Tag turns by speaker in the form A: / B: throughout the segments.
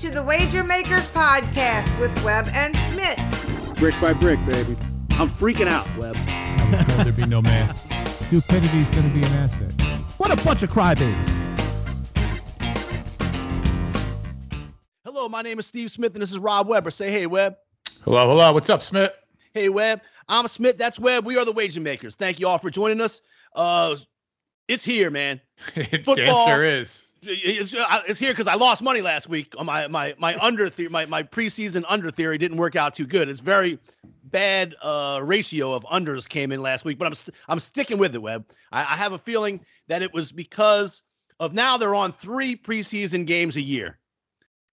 A: to the Wager Makers podcast with Webb and Schmidt.
B: Brick by brick, baby.
C: I'm freaking out, Webb.
D: I was told there'd be no man. Stupidity's going to be an asset. What a bunch of crybabies.
C: Hello, my name is Steve Smith, and this is Rob Weber. Say hey, Webb.
E: Hello, hello. What's up, Smith?
C: Hey, Webb. I'm Smith. That's Webb. We are the Wager Makers. Thank you all for joining us. Uh, it's here, man.
E: it
C: Football.
E: sure is.
C: It's, uh, it's here because I lost money last week on my my my under theory. My my preseason under theory didn't work out too good. It's very bad uh, ratio of unders came in last week, but I'm st- I'm sticking with it, Webb. I, I have a feeling that it was because of now they're on three preseason games a year.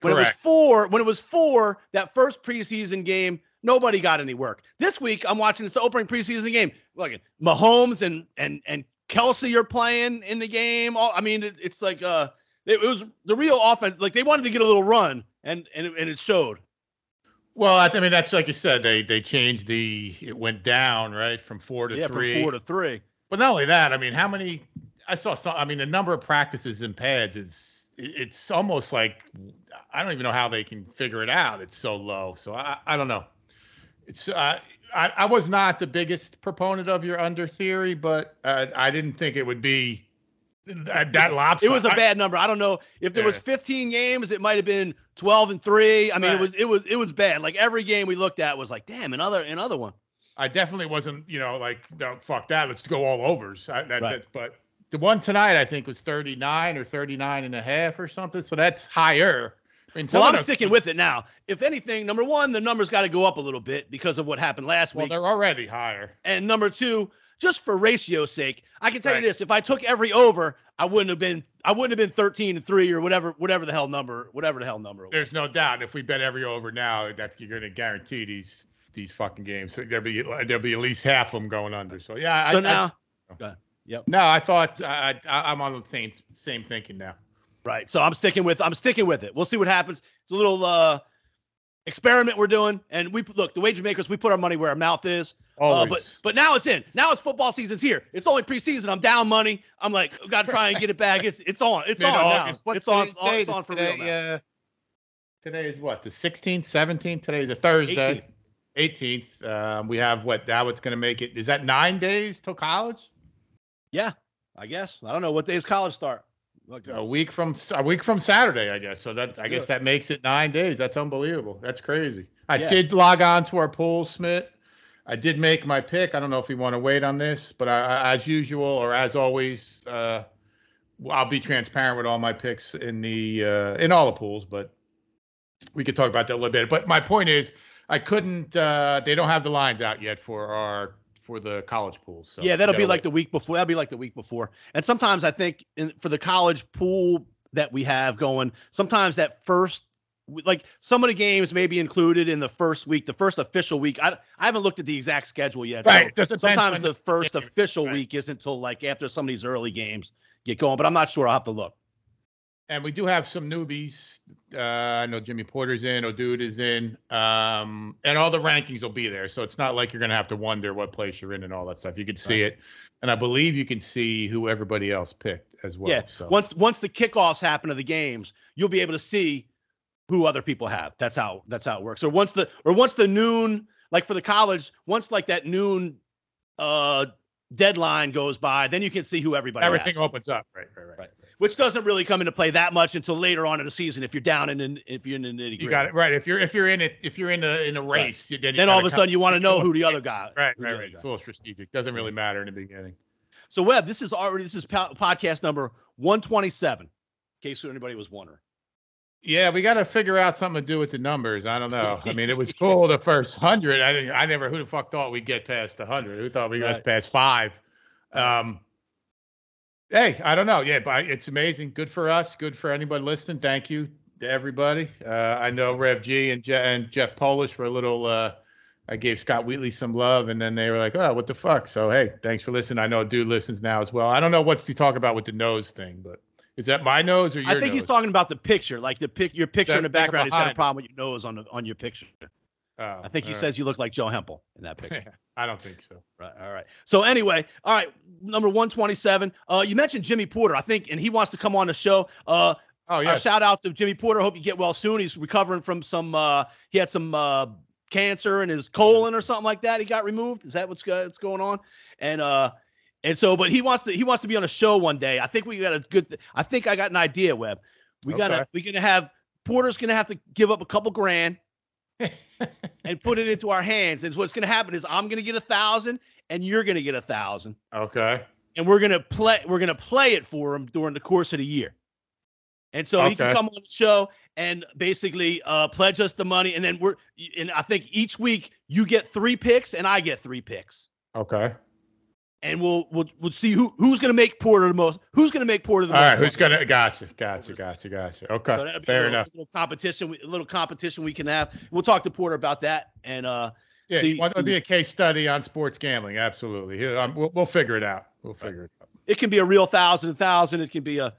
C: When it was four, when it was four, that first preseason game, nobody got any work. This week, I'm watching this opening preseason game. Look at Mahomes and and and Kelsey are playing in the game. All, I mean, it, it's like uh, it, was the real offense. Like they wanted to get a little run, and and it, and it showed.
E: Well, I mean, that's like you said. They they changed the. It went down right from four to
C: yeah,
E: three.
C: from four to three.
E: But not only that, I mean, how many? I saw some. I mean, the number of practices in pads is. It's almost like I don't even know how they can figure it out. It's so low. So I I don't know. It's uh, I I was not the biggest proponent of your under theory, but uh, I didn't think it would be that, that lopsided.
C: It was a bad number. I don't know if there was 15 games, it might have been 12 and three. I mean, it was it was it was bad. Like every game we looked at was like, damn, another another one.
E: I definitely wasn't, you know, like, no, fuck that. Let's go all overs. I, that,
C: Right.
E: that, but the one tonight, I think, was 39 or 39 and a half or something. So that's higher. I mean,
C: well, I'm sticking with it now. If anything, number one, the numbers got to go up a little bit because of what happened last
E: Well,
C: week.
E: Well, they're already higher.
C: And number two, just for ratio's sake, I can tell
E: Right.
C: you this: if I took every over, I wouldn't have been I wouldn't have been 13 and three or whatever whatever the hell number whatever the hell number.
E: There's no doubt. If we bet every over now, that's you're going to guarantee these these fucking games. There'll be there'll be at least half of them going under. So yeah.
C: So
E: I,
C: now,
E: I,
C: Yep.
E: no, I thought I, I, I'm on the same same thinking now.
C: right? So I'm sticking with I'm sticking with it. We'll see what happens. It's a little uh experiment we're doing, and we look the wager makers. We put our money where our mouth is. Uh, but but now it's in. Now it's football season's here. It's only preseason. I'm down money. I'm like got to try and get it back. It's it's on. It's on now.
E: What's
C: It's on.
E: today's
C: on- It's on for
E: today,
C: real now.
E: Uh, today is what the 16th, 17th. Today is a Thursday. 18th. Um, we have what now? It's going to make it. Is that nine days till college?
C: Yeah, I guess. I don't know what days college start. Look,
E: A week from a week from Saturday, I guess. So that
C: Let's
E: I guess
C: it.
E: that makes it nine days. That's unbelievable. That's crazy. I
C: Yeah.
E: did log on to our pool, Smith. I did make my pick. I don't know if you want to wait on this, but I, as usual or as always, uh, I'll be transparent with all my picks in the uh, in all the pools. But we could talk about that a little bit. But my point is, I couldn't. Uh, they don't have the lines out yet for our for the college pools. So
C: yeah, that'll be
E: gotta
C: like the week before. That'll be like the week before. And sometimes I think in, for the college pool that we have going, sometimes that first, like some of the games may be included in the first week, the first official week. I, I haven't looked at the exact schedule yet.
E: Right, depends
C: sometimes the first
E: yeah,
C: official
E: right.
C: week isn't until like after some of these early games get going, but I'm not sure. I'll have to look.
E: And we do have some newbies. Uh, I know Jimmy Porter's in, Odude is in, um, and all the rankings will be there. So it's not like you're going to have to wonder what place you're in and all that stuff. You can see it, and I believe you can see who everybody else picked as well.
C: yeah.
E: So
C: Once once the kickoffs happen of the games, you'll be able to see who other people have. That's how that's how it works. Or once the or once the noon, like for the college, once like that noon uh deadline goes by, then you can see who everybody
E: everything
C: has.
E: opens up. Right, right, right.
C: Right. Which doesn't really come into play that much until later on in the season if you're down in, in if you're in nitty
E: You got it right. If you're if you're in it, if you're in a in a race, you- then, you
C: Then all of a sudden you want to know who the other guy.
E: Right, right, right.
C: guy.
E: It's a little strategic. Doesn't really matter in the beginning.
C: So Webb, this is already this is po- podcast number 127. In case anybody was wondering.
E: Yeah, we got to figure out something to do with the numbers. I don't know. I mean, it was cool the first hundred. I didn't- I never. Who the fuck thought we'd get past the hundred? Who thought we got
C: Right.
E: past five? Um. Hey, I don't know. Yeah, but it's amazing. Good for us. Good for anybody listening. Thank you to everybody. Uh, I know Rev G and, Je- and Jeff Polish were a little. Uh, I gave Scott Wheatley some love, and then they were like, "Oh, what the fuck?" So hey, thanks for listening. I know a dude listens now as well. I don't know what to talk about with the nose thing, but is that my nose or your
C: I think he's talking about the picture, like the pic, your picture
E: That
C: in the background. He's got a problem with your nose on the, on your picture.
E: Oh,
C: I think he
E: right.
C: says you look like Joe Hempel in that picture.
E: I don't think so.
C: right. All right. So anyway, all right. Number one twenty seven. Uh, you mentioned Jimmy Porter, I think, and he wants to come on the show. Uh,
E: Oh
C: Uh,
E: yeah.
C: shout out to Jimmy Porter. Hope you get well soon. He's recovering from some. Uh, he had some uh, cancer in his colon or something like that. He got removed. Is that what's, what's going on? And uh, and so, but he wants to. He wants to be on a show one day. I think we got a good. I think I got an idea, Webb. We gotta we're gonna have Porter's gonna have to give up a couple grand and put it into our hands. And what's gonna happen is I'm gonna get a thousand, and you're gonna get a thousand,
E: okay.
C: and we're gonna play. We're gonna play it for him during the course of the year. And so he can come on the show and basically uh, pledge us the money, and then we're. And I think each week you get three picks, and I get three picks,
E: Okay.
C: And we'll we'll we'll see who who's gonna make Porter the most. Who's gonna make Porter the
E: All
C: most?
E: right. Who's gonna? Gotcha. Gotcha. Gotcha. Gotcha.
C: So
E: Okay.
C: a
E: Fair
C: little,
E: enough.
C: little competition, a little competition we can have. We'll talk to Porter about that, and uh,
E: Yeah.
C: see-
E: to
C: see-
E: be a case study on sports gambling? Absolutely. Here, um, we'll, we'll figure it out. We'll figure it out.
C: it can be a real thousand, thousand. It can be a,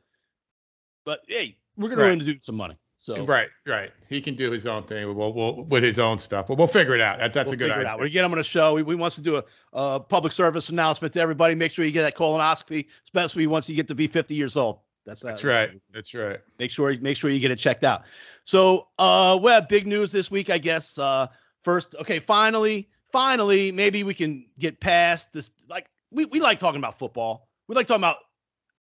C: but hey, we're gonna
E: Right.
C: run to do some money. So
E: Right. Right. He can do his own thing. We'll, we'll, with his own stuff, but we'll figure it out. That's that's
C: we'll
E: a good
C: figure it
E: idea.
C: out. We get him on a show. We, we wants to do a, a public service announcement to everybody. Make sure you get that colonoscopy, especially once you get to be 50 years old. That's uh,
E: That's right. That's right.
C: Make sure make sure you get it checked out. So, uh, Webb, big news this week, I guess. Uh, first, okay, finally, finally, maybe we can get past this. Like, we, we like talking about football. We like talking about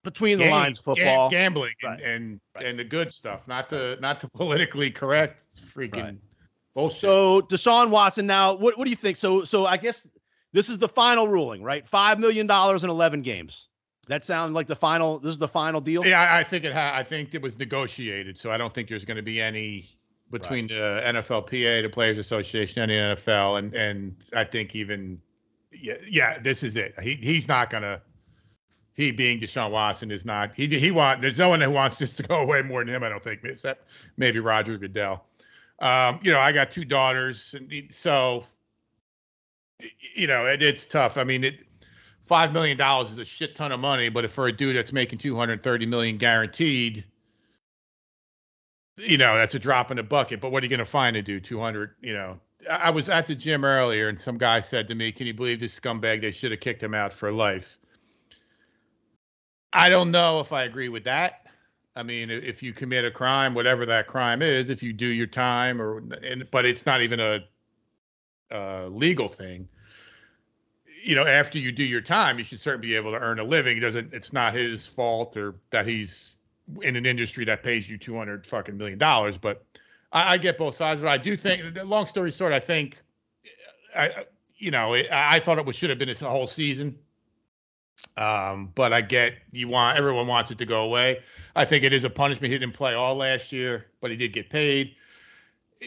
C: between the
E: Gam-
C: lines
E: gam-
C: football.
E: gambling,
C: Right.
E: and
C: Right.
E: and the good stuff, not the not the politically correct freaking
C: Right.
E: bullshit.
C: So Deshaun Watson. Now, what what do you think? So so I guess this is the final ruling, right? Five million dollars in eleven games. That sound like the final. This is the final deal.
E: yeah, I- I think it. Ha- I think it was negotiated, so I don't think there's going to be any between the NFLPA, the Players Association, and the NFL, and and I think even yeah, yeah, this is it. He he's not gonna. He being Deshaun Watson is not. He he want. There's no one who wants this to go away more than him. I don't think, except maybe Roger Goodell. Um, you know, I got two daughters, and so you know it, it's tough. I mean, it five million dollars is a shit ton of money, but if for a dude that's making two hundred thirty million guaranteed, you know that's a drop in the bucket. But what are you going to find to do two hundred? You know, I was at the gym earlier, and some guy said to me, "Can you believe this scumbag? They should have kicked him out for life." I don't know if I agree with that. I mean, if you commit a crime, whatever that crime is, if you do your time, or and but it's not even a, a legal thing. You know, after you do your time, you should certainly be able to earn a living. It doesn't. It's not his fault or that he's in an industry that pays you two hundred fucking million dollars. But I, I get both sides. But I do think, long story short, I think, I, you know, I I thought it was should have been this whole season. Um, but I get you want everyone wants it to go away. I think it is a punishment. He didn't play all last year, but he did get paid.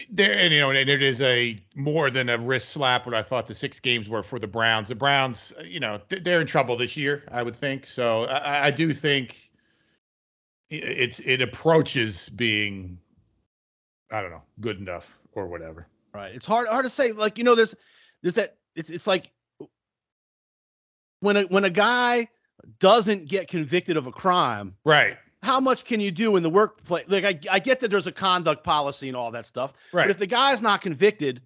E: There and you know, and it is a more than a wrist slap. What I thought the six games were for the Browns. The Browns, you know, they're in trouble this year. I would think so. I, I do think it's it approaches being, I don't know, good enough or whatever.
C: Right. It's hard hard to say. Like you know, there's there's that. It's it's like when a when a guy doesn't get convicted of a crime,
E: Right.
C: how much can you do in the workplace? Like I, I get that there's a conduct policy and all that stuff,
E: Right.
C: but if the guy's not convicted,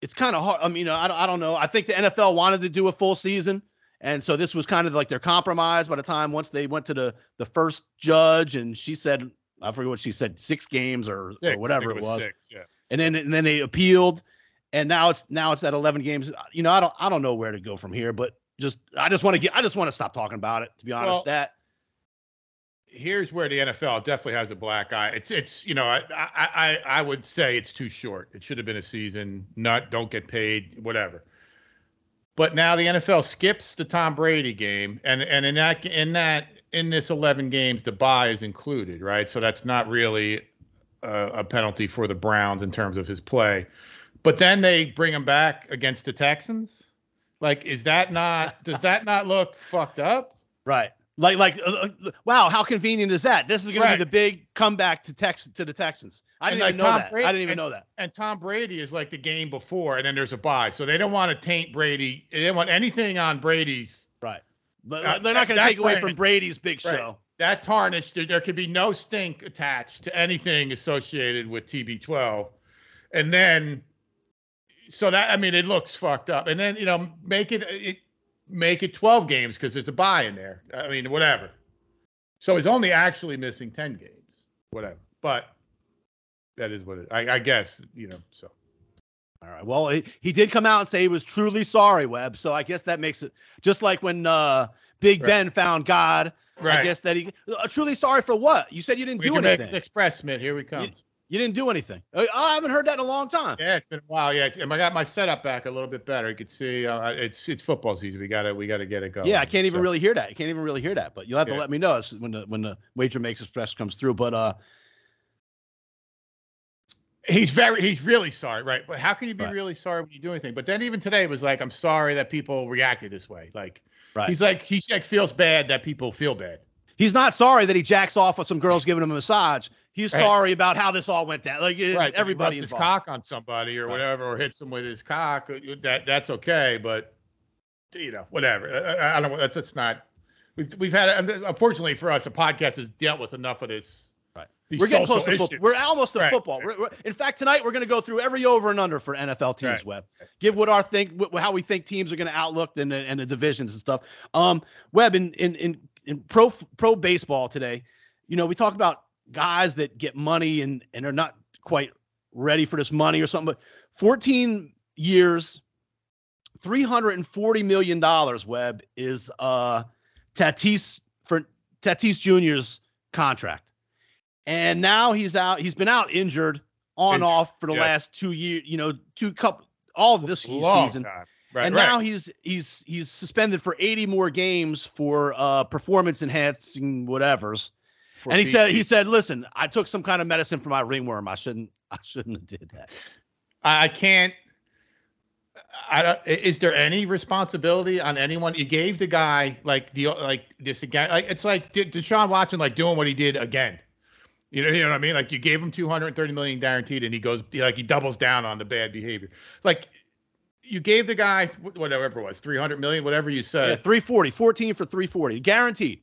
C: it's kind of hard. I mean, you know, I don't, I don't know. I think the NFL wanted to do a full season, and so this was kind of like their compromise. By the time once they went to the the first judge, and she said, I forget what she said, six games or,
E: Six,
C: or whatever it was,
E: six, yeah.
C: and then and then they appealed, and now it's now it's at 11 games. You know, I don't I don't know where to go from here, but just I just want to get I just want to stop talking about it. To be honest,
E: Well,
C: that
E: here's where the NFL definitely has a black eye. It's it's you know I I I, I would say it's too short. It should have been a season. Not don't get paid whatever. But now the NFL skips the Tom Brady game, and and in that in that in this 11 games, the bye is included, right? So that's not really a, a penalty for the Browns in terms of his play. But then they bring him back against the Texans. Like, is that not? Does that not look fucked up?
C: right. Like like uh, uh, wow, how convenient is that? This is going to be the big comeback to Tex to the Texans. I didn't even
E: like
C: know
E: Tom
C: that.
E: Brady-
C: I didn't even
E: and-
C: know that.
E: and Tom Brady is like the game before, and then there's a bye. So they don't want to taint Brady. They don't want anything on Brady's.
C: Right. But
E: Uh,
C: they're not going to take away from Brady's big
E: Right.
C: show.
E: That tarnish, there, there could be no stink attached to anything associated with TB12. And then, so that, I mean, it looks fucked up. And then, you know, make it, it make it 12 games because there's a bye in there. I mean, whatever. So he's only actually missing 10 games. whatever. But that is what it. I, I guess you know. So
C: All right. Well, he, he did come out and say he was truly sorry, Webb. So I guess that makes it just like when uh, Big
E: Right.
C: Ben found God. I guess that he uh, truly sorry for what? You said you didn't do
E: Major American
C: anything.
E: Express, Smith. Here we come.
C: You didn't do anything. Uh, I haven't heard that in a long time.
E: Yeah, it's been a while. Yeah, and I got my setup back a little bit better. You could see uh, it's it's football season. We gotta we gotta get it going.
C: Yeah, I can't even
E: So-
C: really hear that. I can't even really hear that. But you'll have to let me know when the when the wager makes express comes through. But uh,
E: He's very he's really sorry, right? But how can you be
C: Right.
E: really sorry when you do anything? But then even today it was like, I'm sorry that people reacted this way. Like
C: Right.
E: he's like he like feels bad that people feel bad.
C: he's not sorry that he jacks off with some girls giving him a massage. He's
E: Right.
C: sorry about how this all went down. Like
E: right.
C: everybody
E: his cock on somebody or
C: Right.
E: whatever, or hits him with his cock. uh, That that's okay, but you know, whatever. I, I- don't. That's it's not. We've we've had unfortunately for us, the podcast has dealt with enough of this.
C: Right. We're getting close to football. We're almost to football. We're, we're- in fact, tonight we're going to go through every over and under for NFL teams. Webb, give what our think, how we think teams are going to outlook and the, and the divisions and stuff. Um, Webb in in in in pro pro baseball today, you know, we talk about guys that get money and and are not quite ready for this money or something. But 14 years, 340 million dollars. Webb is uh Tatis for Tatis Jr.'s contract. And now he's out. He's been out injured on off for the
E: yeah.
C: last two years. You know, two couple all this
E: Long
C: season.
E: time. Right,
C: and
E: right.
C: now he's he's he's suspended for 80 more games for uh performance enhancing whatevers.
E: For
C: and he said he
E: PT.
C: said, "Listen, I took some kind of medicine for my ringworm. I shouldn't I shouldn't have did that."
E: I I can't. I don't. Is there any responsibility on anyone? You gave the guy like the like this again. Like it's like De- Deshaun Watson like doing what he did again. You know, you know what I mean? Like you gave him 230 million guaranteed, and he goes like he doubles down on the bad behavior. Like you gave the guy whatever it was, 300 million, whatever you
C: Yeah,
E: said.
C: 340, 14 for 340, guaranteed.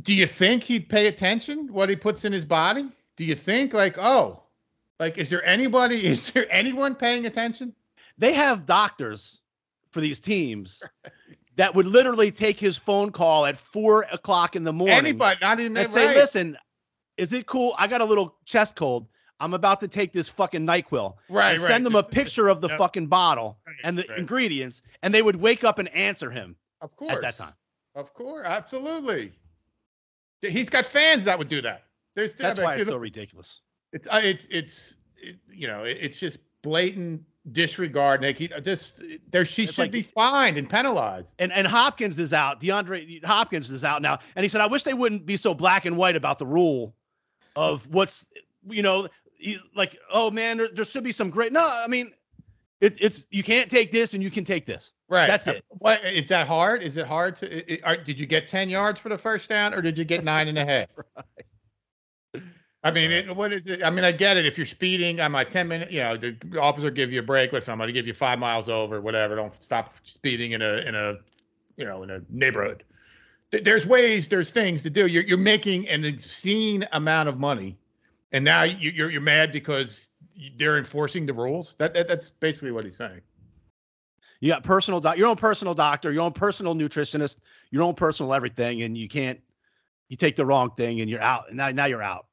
E: Do you think he'd pay attention what he puts in his body? Do you think like oh, like is there anybody? Is there anyone paying attention?
C: They have doctors for these teams that would literally take his phone call at four o'clock in the morning.
E: Anybody? Not even
C: and say,
E: right.
C: listen, is it cool? I got a little chest cold. I'm about to take this fucking NyQuil.
E: Right,
C: and
E: right.
C: Send them a picture of the
E: Yep.
C: fucking bottle
E: Right,
C: and the
E: right.
C: ingredients, and they would wake up and answer him
E: Of course.
C: at that time.
E: Of course, absolutely. He's got fans that would do that. There's
C: That's why it's so ridiculous.
E: it's I- it's it's it, you know it- it's just blatant disregard. Nick, he uh, just there she
C: It's
E: should
C: like-
E: be fined and penalized.
C: And and Hopkins is out. DeAndre Hopkins is out now, and he said, "I wish they wouldn't be so black and white about the rule of what's you know, like, oh man, there, there should be some great. No, I mean, it's it's you can't take this and you can take this.
E: Right.
C: That's it.
E: What is that hard? Is it hard to? i- i- are, did you get ten yards for the first down, or did you get nine and a half? I mean, it, what is it? I mean, I get it. If you're speeding, I'm like ten minutes. You know, the officer give you a break. Listen, I'm going to give you five miles over, whatever. Don't stop speeding in a in a, you know, in a neighborhood. There's ways. There's things to do. You're you're making an obscene amount of money, and now you, you're you're mad because they're enforcing the rules. That, that that's basically what he's saying.
C: You got personal doc, your own personal doctor, your own personal nutritionist, your own personal everything, and you can't. You take the wrong thing and you're out. And now now you're out.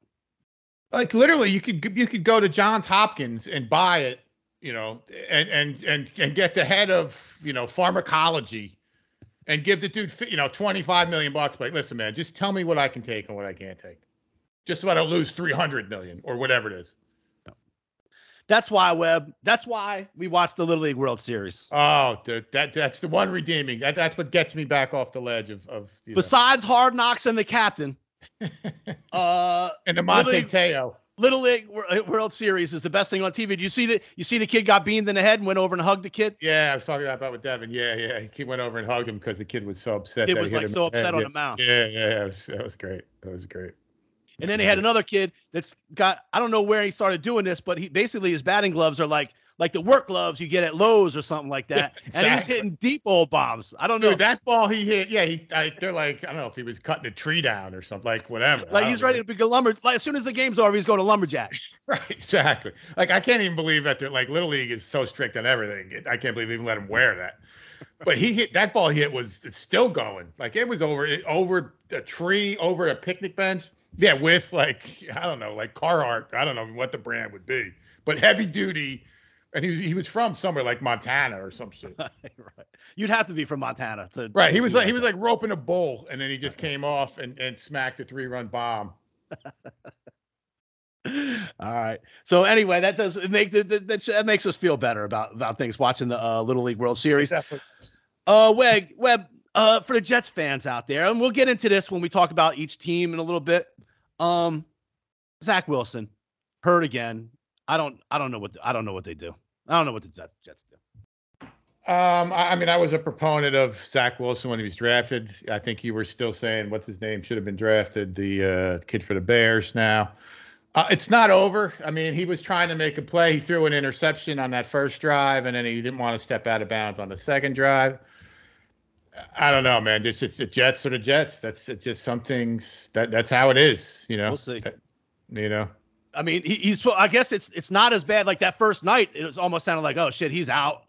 E: like literally you could you could go to Johns Hopkins and buy it, you know, and and and and get the head of you know pharmacology, and give the dude you know twenty five million bucks. Like, listen, man, just tell me what I can take and what I can't take, just so I don't lose three hundred million or whatever it is.
C: That's why Webb. That's why we watched the Little League World Series.
E: Oh, dude, that that's the one redeeming. That that's what gets me back off the ledge of of you know.
C: Besides Hard Knocks and the captain, uh,
E: and the Manti
C: Little League-
E: Teo.
C: Little League uh, World Series is the best thing on TV. Do you see the you see the kid got beamed in the head and went over and hugged the kid?
E: Yeah, I was talking about that with Devin. Yeah, yeah. He went over and hugged him because the kid was so upset.
C: It
E: that
C: was like so
E: the head.
C: upset on the mound.
E: Yeah, yeah, that was, that was great. That was great.
C: And then they had another kid that's got I don't know where he started doing this, but he basically his batting gloves are like like the work gloves you get at Lowe's or something like that.
E: Yeah,
C: And
E: he's
C: hitting deep old bombs. I don't know.
E: Dude, that ball he hit, yeah, he, I, they're like, I don't know if he was cutting a tree down or something, like whatever.
C: Like he's
E: know.
C: ready to be a lumber. Like as soon as the game's over, he's going to lumberjack.
E: Right, exactly. Like I can't even believe that. They're, like Little League is so strict on everything. I can't believe they even let him wear that. But he hit that ball. He hit was it's still going. Like it was over it- over a tree, over a picnic bench. Yeah, with like I don't know, like Carhartt. I don't know what the brand would be, but heavy duty. And he he was from somewhere like Montana or some shit.
C: right. You'd have to be from Montana to
E: Right. He was like he was like roping a bull, and then he just came off and and smacked a three run bomb.
C: All right. So anyway, that does make that, that, that that makes us feel better about about things watching the uh, Little League World Series.
E: Definitely.
C: Uh, Webb, Webb, uh, for the Jets fans out there, and we'll get into this when we talk about each team in a little bit. Um, Zach Wilson hurt again. I don't, I don't know what, I don't know what they do. I don't know what the Jets, Jets do.
E: Um, I, I mean, I was a proponent of Zach Wilson when he was drafted. I think you were still saying what's his name should have been drafted, the uh, kid for the Bears. Now, uh, it's not over. I mean, he was trying to make a play. He threw an interception on that first drive, and then he didn't want to step out of bounds on the second drive. I don't know, man. Just it's the Jets or the Jets. That's it's just some things that that's how it is. You know.
C: We'll see.
E: That- you know.
C: I mean, he, he's. I guess it's it's not as bad. Like that first night, it was almost sounded like, oh shit, he's out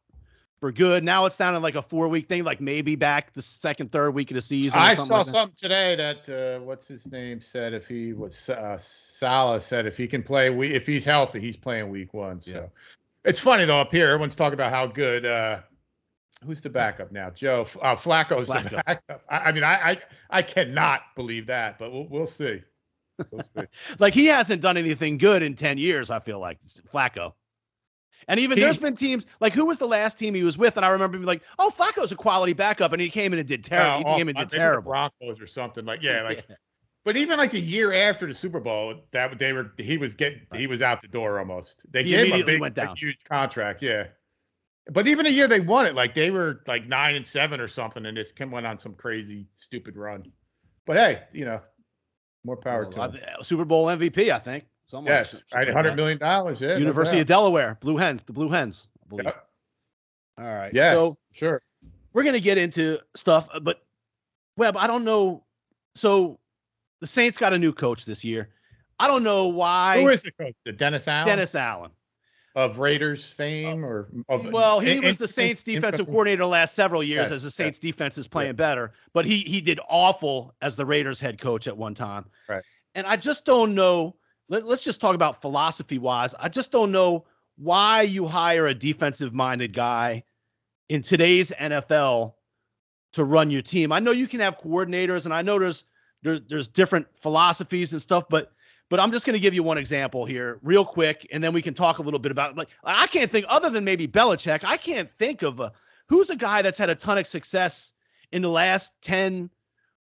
C: for good. Now it's sounding like a four week thing, like maybe back the second, third week of the season. or
E: I saw
C: like
E: something today that uh, what's his name said if he was uh, Salah said if he can play we if he's healthy he's playing week one. So
C: Yeah.
E: it's funny though up here everyone's talking about how good. Uh, who's the backup now? Joe uh, Flacco's
C: Flacco.
E: the backup. I, I mean I, I I cannot believe that, but we'll we'll see. We'll see.
C: Like he hasn't done anything good in 10 years, I feel like Flacco. And even
E: He-
C: there's been teams like who was the last team he was with? And I remember being like, oh, Flacco's a quality backup. And he came in and did terrible.
E: Uh,
C: he came in and did terrible.
E: Broncos or something like yeah like. But even like the year after the Super Bowl, that they were he was getting he was out the door almost. They
C: He
E: gave him a big,
C: went down.
E: huge contract, yeah. But even a year they won it, like they were like nine and seven or something, and this Kim went on some crazy stupid run. But hey, you know, more power to
C: Uh,
E: him.
C: Super Bowl MVP, I think. Like-
E: Yes, right, hundred million dollars. Yeah,
C: University of Delaware, Blue Hens, the Blue Hens, I believe.
E: Yep.
C: All right.
E: Yes,
C: So
E: sure.
C: we're gonna get into stuff, uh, but Webb, I don't know. So the Saints got a new coach this year. I don't know why
E: Who is the coach? The Dennis Allen
C: Dennis Allen.
E: Of Raiders fame, uh, or of,
C: Well, he
E: in-
C: was the Saints
E: in-
C: defensive
E: in-
C: coordinator the last several years
E: Yes,
C: as the
E: yes,
C: Saints defense is playing better, but he he did awful as the Raiders head coach at one time.
E: Right.
C: And I just don't know. Let, let's just talk about philosophy wise. I just don't know why you hire a defensive minded guy in today's NFL to run your team. I know you can have coordinators, and I know there's there's there's different philosophies and stuff, but but I'm just going to give you one example here, real quick, and then we can talk a little bit about like I can't think other than maybe Belichick. I can't think of a who's a guy that's had a ton of success in the last 10,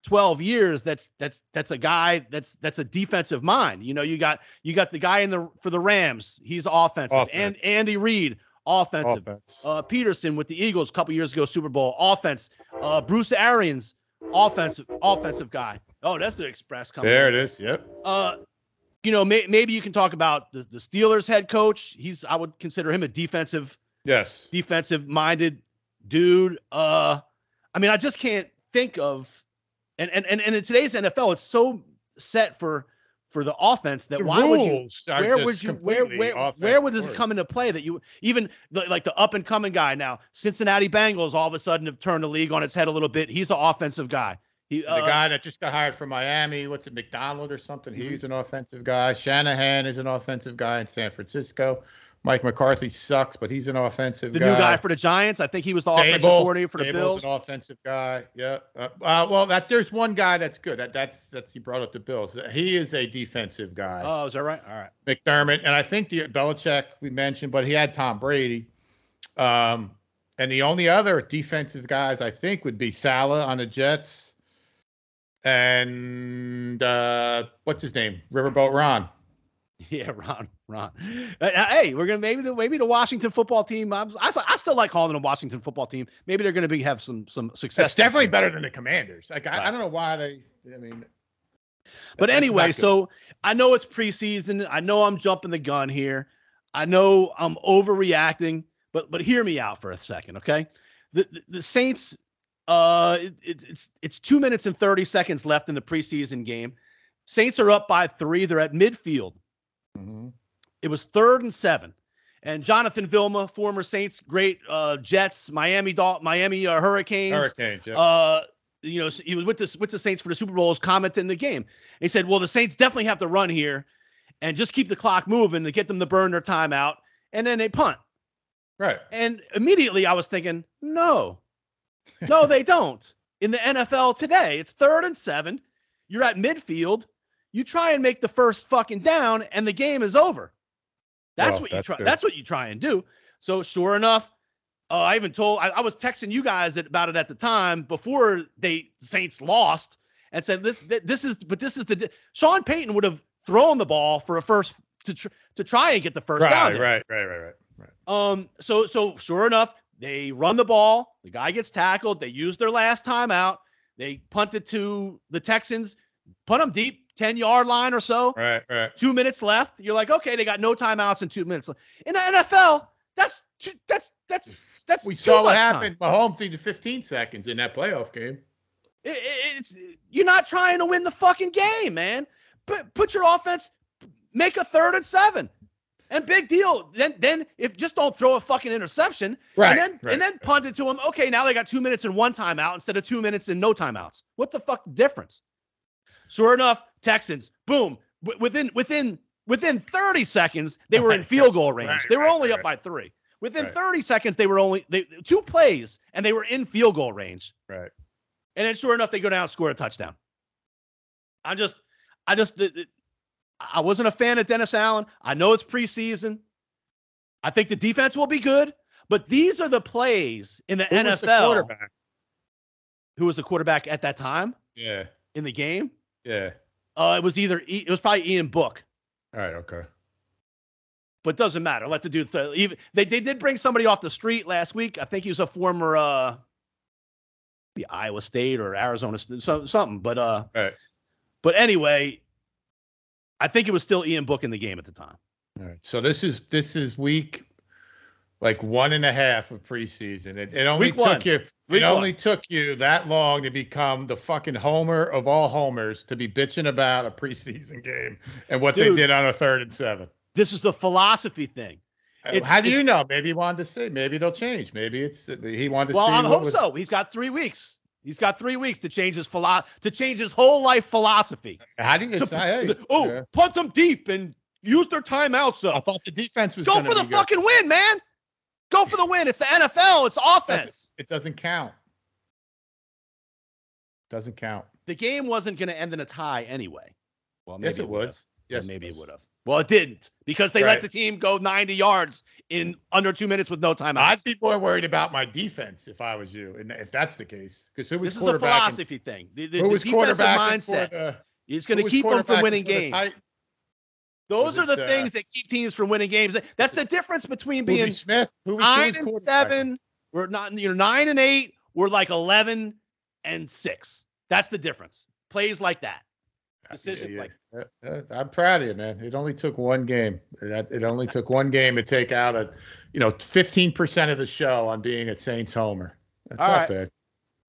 C: 12 years. That's that's that's a guy that's that's a defensive mind. You know, you got you got the guy in the for the Rams. He's offensive,
E: Offense.
C: and Andy Reid offensive.
E: offense.
C: Uh, Pederson with the Eagles a couple years ago, Super Bowl offense. Uh, Bruce Arians, offensive offensive guy. Oh, that's the Express coming.
E: There it is. Yep.
C: Uh, you know, may, maybe you can talk about the, the Steelers head coach. He's I would consider him a defensive
E: Yes.
C: defensive minded dude. Uh, I mean, I just can't think of, and and and, and in today's NFL, it's so set for for the offense that
E: The
C: why would you where would you where where where would this come into play that you even the, like the up and coming guy now Cincinnati Bengals all of a sudden have turned the league on its head a little bit. He's an offensive guy. He
E: The
C: uh,
E: guy that just got hired from Miami, what's it, McDonald or something?
C: Mhm.
E: He's an offensive guy. Shanahan is an offensive guy in San Francisco. Mike McCarthy sucks, but he's an offensive
C: the
E: guy.
C: new guy for the Giants. I think he was the offensive coordinator for the Bills.
E: an offensive guy. Yeah. Uh, uh, well, that there's one guy that's good. That, that's that's he brought up the Bills. He is a defensive guy.
C: Oh, is that right? All right.
E: McDermott, and I think the Belichick we mentioned, but he had Tom Brady. Um, and the only other defensive guys I think would be Salah on the Jets, and uh, what's his name, Riverboat Ron.
C: Yeah, Ron, Ron. Uh, uh, hey, we're gonna maybe the maybe the Washington football team. I'm, I, I still like calling them Washington football team. Maybe they're gonna be have some some success.
E: That's definitely better than the Commanders. Like I,
C: Right.
E: I don't know why they. I mean,
C: But anyway, so I know it's preseason. I know I'm jumping the gun here. I know I'm overreacting, but but hear me out for a second, okay? The the, the Saints, uh, it, it- it's it's two minutes and thirty seconds left in the preseason game. Saints are up by three. They're at midfield.
E: Mhm.
C: It was third and seven. And Jonathan Vilma, former Saints, great uh, Jets, Miami Dol- Miami uh, Hurricanes,
E: Hurricanes. Yeah.
C: uh, you know, he was with the with the Saints for the Super Bowl, was commenting the game. he said, "Well, the Saints definitely have to run here, and just keep the clock moving to get them to burn their timeout, and then they punt."
E: Right.
C: And immediately I was thinking, no, no, they don't. In the NFL today, it's third and seven. You're at midfield. You try and make the first fucking down, and the game is over. That's
E: Well,
C: what you
E: that's
C: try.
E: good.
C: That's what you try and do. So sure enough, uh, I even told I, I was texting you guys about it at the time before they Saints lost and said this, this is but this is the Sean Payton would have thrown the ball for a first to tr- to try and get the first down.
E: Right,
C: there.
E: right, right, right, right, right.
C: Um, so so sure enough, they run the ball. The guy gets tackled. They use their last timeout. They punt it to the Texans, punt them deep, 10 yard line or so.
E: Right, right.
C: Two minutes left. You're like, okay, they got no timeouts in two minutes left. In the NFL, that's two, that's that's that's
E: We
C: too
E: saw what
C: happened. time.
E: happened. Mahomes needed 15 seconds in that playoff game.
C: It- it- it's you're not trying to win the fucking game, man. Put put your offense, make a third and seven, and big deal. Then then if just don't throw a fucking interception,
E: Right,
C: and then
E: right,
C: and then punt it to them. Okay, now they got two minutes and one timeout instead of two minutes and no timeouts. What the fuck difference? Sure enough, Texans, boom, w- within within within 30 seconds they were in field goal range.
E: right,
C: they were only up by three. Within
E: Right.
C: 30 seconds they were only they two plays and they were in field goal range.
E: Right.
C: And then sure enough, they go down and score a touchdown. I'm just, I just, I wasn't a fan of Dennis Allen. I know it's preseason. I think the defense will be good, but these are the plays in the
E: Who was the
C: NFL.
E: quarterback?
C: who was the quarterback at that time
E: Yeah,
C: in the game?
E: yeah.
C: Uh, it was either it was probably Ian Book,
E: All right, okay.
C: but doesn't matter. Let the dude. Th- even they they did bring somebody off the street last week. I think he was a former uh, Iowa State or Arizona, so, something. But uh,
E: Right.
C: But anyway, I think it was still Ian Book in the game at the time.
E: All right. So this is this is week like one and a half of preseason. It, it only
C: Week
E: took
C: one.
E: you
C: Week
E: it
C: one.
E: only took you that long to become the fucking homer of all homers to be bitching about a preseason game and what
C: Dude.
E: they did on a third and seven.
C: This is the philosophy thing. Uh, it's-
E: How do you know? Maybe he wanted to see. Maybe it'll change. Maybe it's he wanted to
C: Well,
E: see.
C: I
E: what
C: hope
E: was-
C: so. He's got three weeks. He's got three weeks to change his philo- to change his whole life philosophy.
E: How do you? It's, hey,
C: oh,
E: yeah.
C: punt them deep and use their timeouts
E: I thought the defense was
C: Go for the
E: be good.
C: fucking win, man. Go for the win. It's the NFL. It's offense.
E: It doesn't count. Doesn't count.
C: The game wasn't going to end in a tie anyway. Well, maybe
E: Yes, it would.
C: would've. Yeah,
E: Yes,
C: maybe it would have. Well, it didn't because they let the team go 90 yards in under two minutes with no timeouts.
E: I'd be more worried about my defense if I was you, and if that's the case, because who was
C: This is a philosophy thing. The, the,
E: Who
C: the
E: was
C: defensive mindset
E: the-
C: is going to keep them from winning games. Those are the
E: uh,
C: things that keep teams from winning games. That's the difference between being
E: Smith.
C: Nine and seven. We're not you're nine and eight. We're like eleven and six. That's the difference. Plays like that. Decisions like
E: Uh, uh, I'm proud of you, man. It only took one game. That it only took one game to take out a, you know, 15% of the show on being a Saints homer. That's
C: All
E: not
C: right.
E: bad.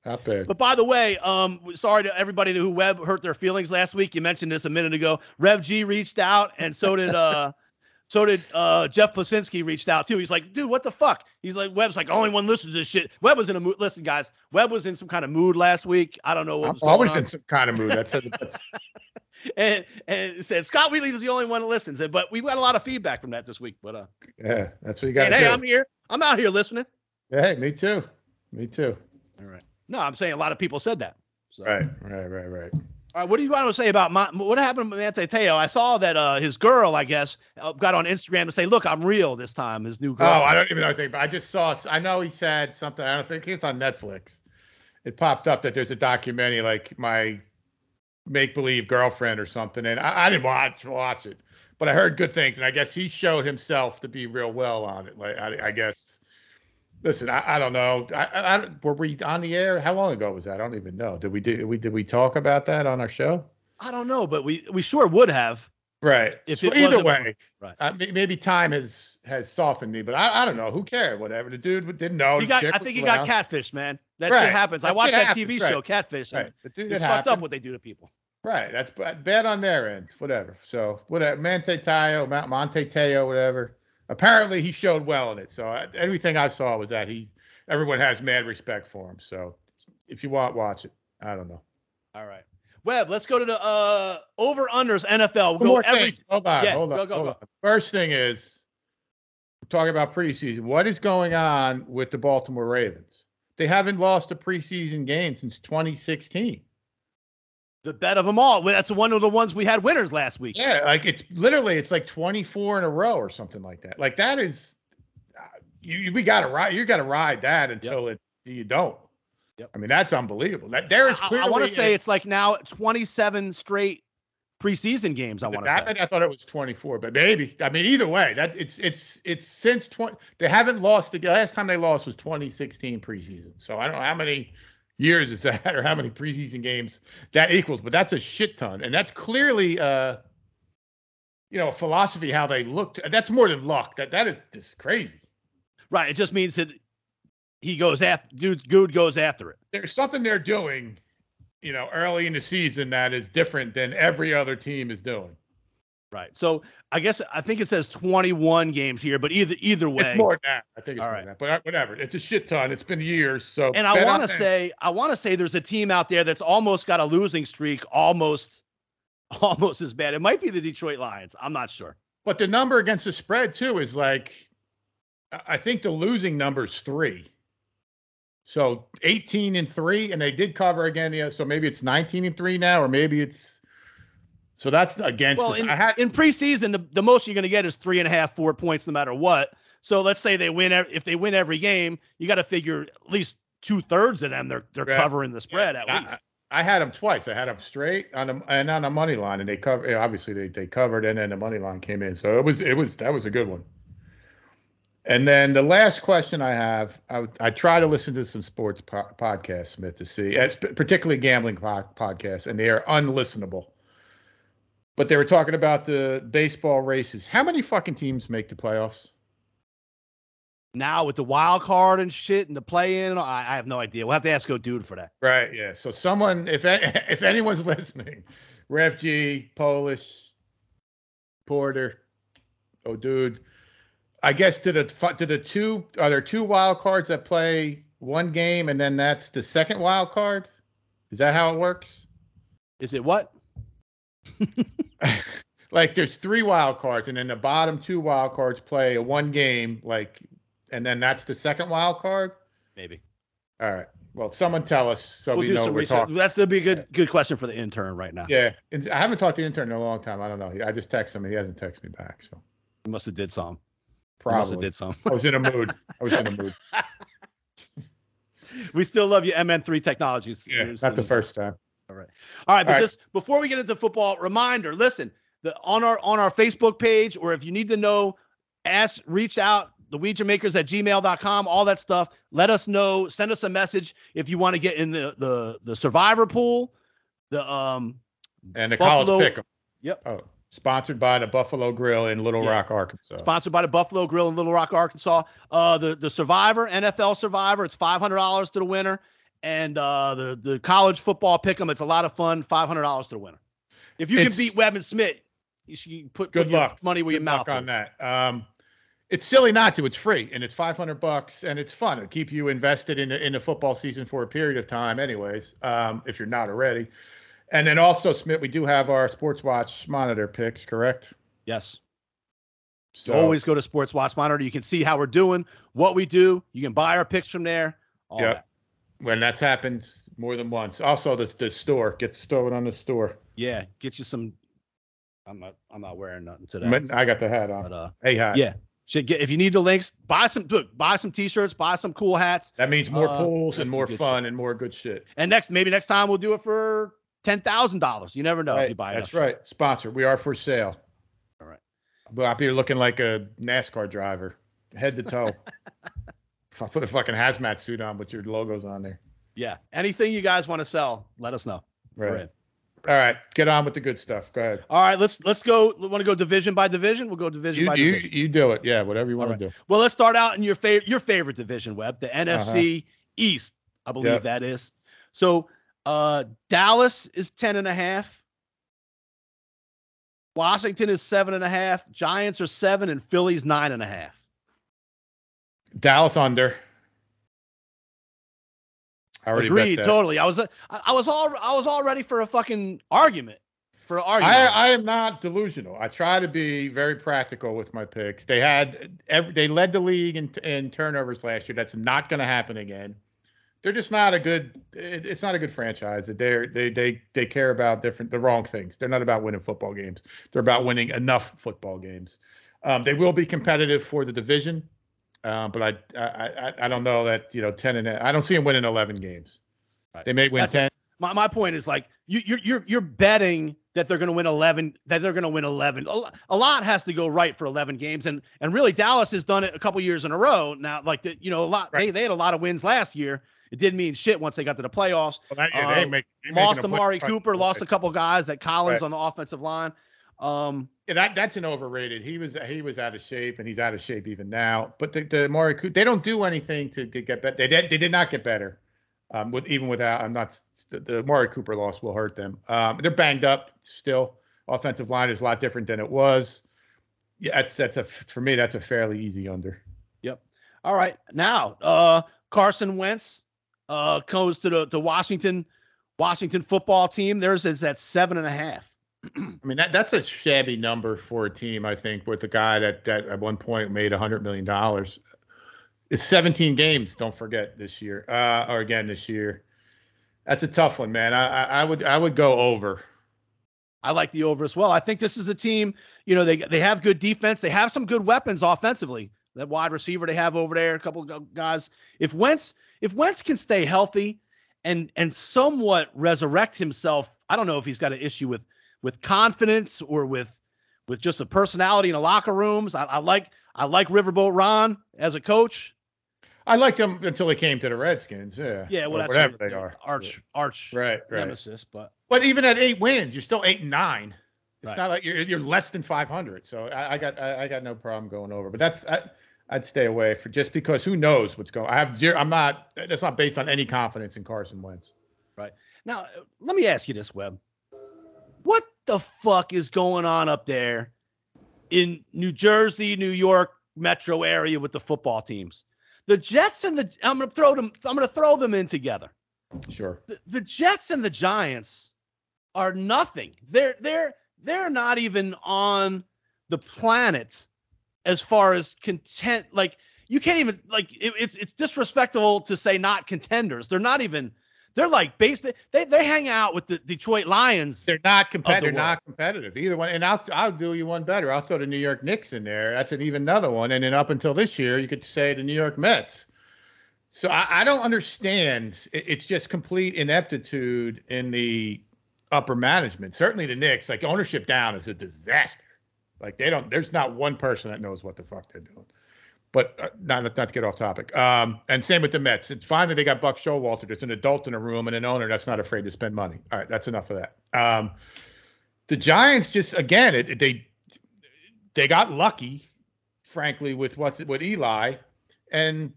E: Not bad.
C: But by the way, um, sorry to everybody who Webb hurt their feelings last week. You mentioned this a minute ago. Rev G reached out, and so did uh, so did uh, Jeff Plasinski reached out too. He's like, dude, what the fuck? He's like, Webb's like, only one listens to this shit. Webb was in a mood. Listen, guys, Webb was in some kind of mood last week. I don't know what
E: I'm
C: was
E: always
C: on.
E: in some kind of mood. That's, that's
C: and and it said Scott Wheatley is the only one that listens. But we got a lot of feedback from that this week. But uh,
E: yeah, that's what you got
C: hey. I'm here. I'm out here listening.
E: Hey, me too. Me too.
C: All right. No, I'm saying a lot of people said that. So.
E: Right, right, right, right.
C: All right, what do you want to say about my, what happened with Manti Teo? I saw that uh, his girl, I guess, uh, got on Instagram to say, "Look, I'm real this time." His new girl.
E: Oh, I don't even know anything, but I just saw. I know he said something. I don't think it's on Netflix. It popped up that there's a documentary like my make believe girlfriend or something, and I, I didn't watch watch it, but I heard good things, and I guess he showed himself to be real well on it. Like I, I guess. Listen, I, I don't know. I, I, I were we on the air? How long ago was that? I don't even know. Did we did we did we talk about that on our show?
C: I don't know, but we we sure would have.
E: Right.
C: If
E: So either way,
C: right.
E: uh, maybe time has has softened me, but I, I don't know. Who cared? Whatever. The dude didn't know.
C: He got. I think he got
E: around.
C: catfish, man. That
E: Right.
C: shit happens. I
E: That
C: watched that
E: happens,
C: TV
E: right.
C: show, Catfish.
E: Right. The dude
C: It's fucked up what they do to people.
E: Right. That's bad on their end. Whatever. So whatever. Manti Teo, Mount Manti Teo, whatever. Apparently he showed well in it. So I, everything I saw was that he, everyone has mad respect for him. So if you want, watch it. I don't know.
C: All right. Webb, let's go to the uh over unders NFL. We'll
E: One
C: go
E: more
C: every.
E: Hold on.
C: Yeah,
E: hold on.
C: go, go,
E: hold
C: go.
E: on. First thing is we're talking about preseason. What is going on with the Baltimore Ravens? They haven't lost a preseason game since 2016.
C: The bet of them all. That's one of the ones we had winners last week.
E: Yeah, like it's literally it's like 24 in a row or something like that. Like that is uh, you, you we got to ride you got to ride that until it you don't.
C: Yep.
E: I mean that's unbelievable. That there is
C: I,
E: clearly
C: want to say it's like now 27 straight preseason games. I want to say.
E: I thought it was 24, but maybe. I mean, either way, that it's it's it's since 20. They haven't lost. The last time they lost was 2016 preseason. So I don't know how many years is that, or how many preseason games that equals. But that's a shit ton, and that's clearly, uh, you know, a philosophy how they looked. That's more than luck. That that is just crazy.
C: Right. It just means that he goes after dude. Good goes after it.
E: There's something they're doing, you know, early in the season that is different than every other team is doing.
C: Right. So I guess I think it says 21 games here, but either either way.
E: It's more than that. I think it's more
C: right.
E: than that. But whatever. It's a shit ton. It's been years. So
C: and I want to say, I want to say there's a team out there that's almost got a losing streak, almost, almost as bad. It might be the Detroit Lions. I'm not sure.
E: But the number against the spread too is like, I- think the losing number's three. So 18 and three, and they did cover again. Yeah, so maybe it's 19 and three now, or maybe it's. So that's against.
C: Well,
E: us.
C: in,
E: I had
C: in preseason, the, the most you're going to get is three and a half, four points, no matter what. So let's say they win. If they win every game, you got to figure at least two thirds of them they're they're
E: Yeah.
C: covering the spread at
E: I,
C: least.
E: I had them twice. I had them straight on the and on the money line, and they covered. Obviously, they they covered, and then the money line came in. So it was it was that was a good one. And then the last question I have, I, I try to listen to some sports po- podcasts, Smith, to see, as, particularly gambling po- podcasts, and they are unlistenable. But they were talking about the baseball races. How many fucking teams make the playoffs?
C: Now with the wild card and shit and the play in, I, I have no idea. We'll have to ask Go Dude for that.
E: Right. Yeah. So someone, if if anyone's listening, Rev G, Polish, Porter, oh dude, I guess to the to the two are there two wild cards that play one game and then that's the second wild card? Is that how it works?
C: Is it what?
E: like there's three wild cards and then the bottom two wild cards play a one game like and then that's the second wild card.
C: Maybe.
E: All right. Well, someone tell us so
C: we'll
E: we
C: do
E: know
C: some
E: we're
C: research.
E: talking.
C: That's gonna be a good good question for the intern right now.
E: Yeah, and I haven't talked to the intern in a long time. I don't know. I just texted him. and He hasn't texted me back. So
C: You must have did some. You must have
E: probably
C: did some.
E: I was in a mood. I was in a mood.
C: we still love you, MN3 Technologies.
E: Yeah,
C: Here's
E: not the first time.
C: All right, but
E: All right.
C: this before we get into football, reminder: listen, the on our on our Facebook page, or if you need to know, ask, reach out, the wager makers at gmail.com, all that stuff. Let us know. Send us a message if you want to get in the the the survivor pool. The um
E: And the
C: Buffalo-
E: college pick.
C: Yep.
E: Oh, sponsored by the Buffalo Grill in Little
C: Yeah.
E: Rock, Arkansas.
C: sponsored by the Buffalo Grill in Little Rock, Arkansas. Uh, the the Survivor NFL Survivor, it's five hundred dollars to the winner, and uh, the the college football pick'em, it's a lot of fun, five hundred dollars to the winner. If you can beat Webb and Smith, you should put,
E: Good
C: put your
E: luck.
C: money where your mouth
E: on
C: is.
E: that. Um, it's silly not to. It's free and it's 500 bucks and it's fun. It'll keep you invested in the, in the football season for a period of time, anyways. Um, if you're not already. And then also, Smith, we do have our Sports Watch monitor picks, correct?
C: Yes.
E: So
C: Always go to Sports Watch Monitor. You can see how we're doing, what we do. You can buy our picks from there. All
E: Yep.
C: that.
E: When that's happened more than once. Also, the the store. Get the store on the store.
C: Yeah. Get you some. I'm not. I'm not wearing nothing today.
E: But I got the hat on.
C: But uh,
E: Hey, hat.
C: yeah. Should get if you need the links, buy some. Look, buy some T-shirts, buy some cool hats.
E: That means more
C: Uh,
E: pools and more fun and more good shit.
C: And next, maybe next time we'll do it for ten thousand dollars. You never know if you buy
E: it.
C: That's
E: right. Sponsor. We are for sale.
C: All right.
E: But up here looking like a NASCAR driver, head to toe. if I put a fucking hazmat suit on with your logos on there.
C: Yeah. Anything you guys want to sell, let us know.
E: Right. All right. Get on with the good stuff. Go ahead.
C: All right, let's let's go. Want to go division by division? We'll go division
E: You,
C: by
E: you,
C: division.
E: you do it. Yeah. Whatever you want
C: All
E: to do.
C: Well, let's start out in your favorite your favorite division, Webb, the NFC East. I believe
E: Yep.
C: that is. So uh Dallas is 10 and a half. Washington is seven and a half. Giants are seven, and Philly's nine and a half.
E: Dallas under. I already
C: Agreed, totally. I was I, I was all I was all ready for a fucking argument. For an argument.
E: I, I am not delusional. I try to be very practical with my picks. They had every they led the league in, in turnovers last year. That's not going to happen again. They're just not a good. It's not a good franchise. They're they they they care about different the wrong things. They're not about winning football games. They're about winning enough football games. Um, they will be competitive for the division, uh, but I, I I I don't know that you know ten and I don't see them winning eleven games.
C: Right.
E: They may win
C: That's-
E: ten.
C: my, my point is like you you're you're you're betting that they're going to win 11 that they're going to win 11 a, a lot has to go right for 11 games and and really Dallas has done it a couple years in a row now like the, you know a lot they,
E: Right.
C: they had a lot of wins last year it didn't mean shit once they got to the playoffs
E: Well, that- yeah,
C: uh,
E: they make, they
C: lost Amari Cooper lost a couple guys that Collins
E: Right.
C: on the offensive line um
E: Yeah, that, that's an overrated. He was he was out of shape, and he's out of shape even now. But the the Cooper, they don't do anything to, to get better. They did they did not get better. Um, with even without, I'm not the, the Amari Cooper loss will hurt them. Um, they're banged up still. Offensive line is a lot different than it was. Yeah, that's that's a for me that's a fairly easy under. Yep.
C: All right now uh Carson Wentz uh goes to the to Washington Washington football team theirs is at seven and a half
E: I mean that that's a shabby number for a team. I think with a guy that that at one point made hundred million dollars. It's 17 games. Don't forget this year, uh, or again this year. That's a tough one, man. I, I I would I would go over.
C: I like the over as well. I think this is a team, you know, they they have good defense. They have some good weapons offensively. That wide receiver they have over there, a couple of guys. If Wentz if Wentz can stay healthy and and somewhat resurrect himself, I don't know if he's got an issue with with confidence or with with just a personality in the locker rooms. I, I like I like Riverboat Ron as a coach.
E: I liked him until he came to the Redskins. Yeah.
C: Yeah, well, that's
E: whatever they are.
C: arch arch
E: Right. Right.
C: nemesis. But
E: But even at eight wins, you're still eight and nine. It's
C: Right.
E: not like you're you're less than 500. So I, I got I, I got no problem going over. But that's I, I'd stay away for just because who knows what's going. I have zero. I'm not. That's not based on any confidence in Carson Wentz.
C: Right now, let me ask you this, Webb. What the fuck is going on up there in New Jersey, New York metro area with the football teams? The Jets and the I'm gonna throw them, I'm gonna throw them in together.
E: Sure.
C: The, the Jets and the Giants are nothing. They're they're they're not even on the planet as far as content. Like you can't even like it, it's it's disrespectful to say not contenders. They're not even. They're like based. They they hang out with the Detroit Lions.
E: They're not competitive. They're
C: world.
E: not competitive either one. And I'll I'll do you one better. I'll throw the New York Knicks in there. That's an even another one. And then up until this year, you could say the New York Mets. So I, I don't understand. It- It's just complete ineptitude in the upper management. Certainly the Knicks, like ownership down is a disaster. Like they don't. There's not one person that knows what the fuck they're doing. But uh, not not to get off topic. Um, and same with the Mets. It's fine that they got Buck Showalter. There's an adult in a room and an owner that's not afraid to spend money. All right, that's enough of that. Um, the Giants just again, it, it- they they got lucky, frankly, with what's with Eli, and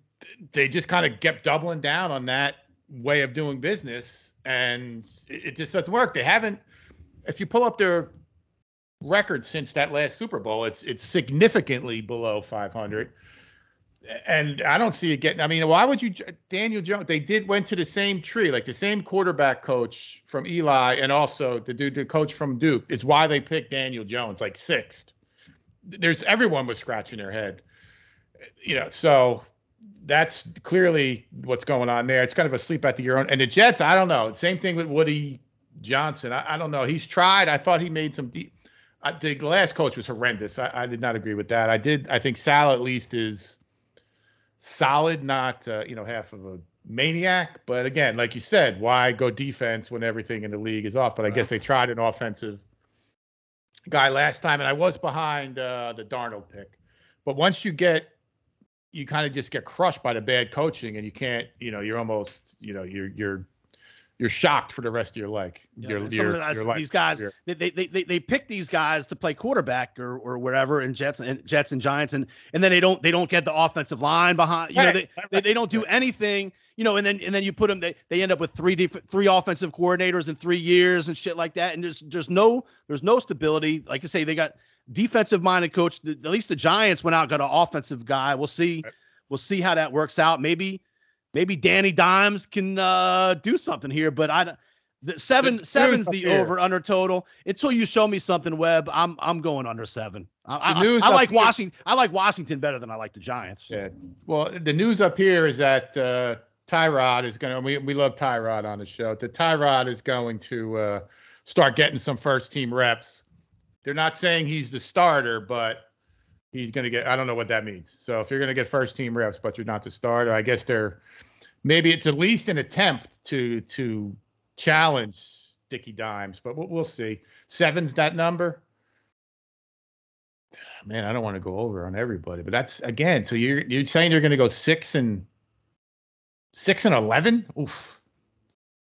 E: they just kind of kept doubling down on that way of doing business, and it, it just doesn't work. They haven't. If you pull up their record since that last Super Bowl, it's it's significantly below 500 and I don't see it getting. I mean, why would you, Daniel Jones? They did went to the same tree, like the same quarterback coach from Eli, and also the dude, the coach from Duke. It's why they picked Daniel Jones, like sixth. There's everyone was scratching their head, you know. So that's clearly what's going on there. It's kind of a sleep at the year own. And the Jets, I don't know. Same thing with Woody Johnson. I, I don't know. He's tried. I thought he made some. De- I, the last coach was horrendous. I, I did not agree with that. I did. I think Sal at least is solid, not uh, you know half of a maniac. But again, like you said, why go defense when everything in the league is off? But I guess they tried an offensive guy last time, and I was behind uh, the Darnold pick. But once you get, you kind of just get crushed by the bad coaching, and you can't, you know, you're almost, you know, you're you're you're shocked for the rest of your life.
C: Yeah,
E: your,
C: some
E: your,
C: of the guys,
E: your life
C: these guys,
E: career.
C: they, they they they they pick these guys to play quarterback or or wherever in Jets and Jets and Giants, and and then they don't they don't get the offensive line behind. You know, they,
E: right,
C: they they don't do anything. You know, and then and then you put them. They they end up with three def- three offensive coordinators in three years and shit like that. And there's there's no there's no stability. Like I say, they got defensive minded coach. The- At least the Giants went out got an offensive guy. We'll see.
E: Right.
C: We'll see how that works out. Maybe maybe Danny Dimes can uh, do something here. But I, the seven
E: The
C: seven's the
E: here.
C: over under total. Until you show me something, Webb, I'm I'm going under seven. I, I- I like
E: here-
C: Washington. I like Washington better than I like the Giants.
E: Yeah. Well, the news up here is that uh, Tyrod is going to. We we love Tyrod on the show. That Tyrod is going to uh, start getting some first team reps. They're not saying he's the starter, but he's going to get. I don't know what that means. So if you're going to get first team reps, but you're not the starter, I guess they're maybe it's at least an attempt to to challenge Dicky Dimes, but we'll, we'll see. Seven's that number. Man, I don't want to go over on everybody, but that's again. So you're you're saying you're going to go six and six and eleven? Oof.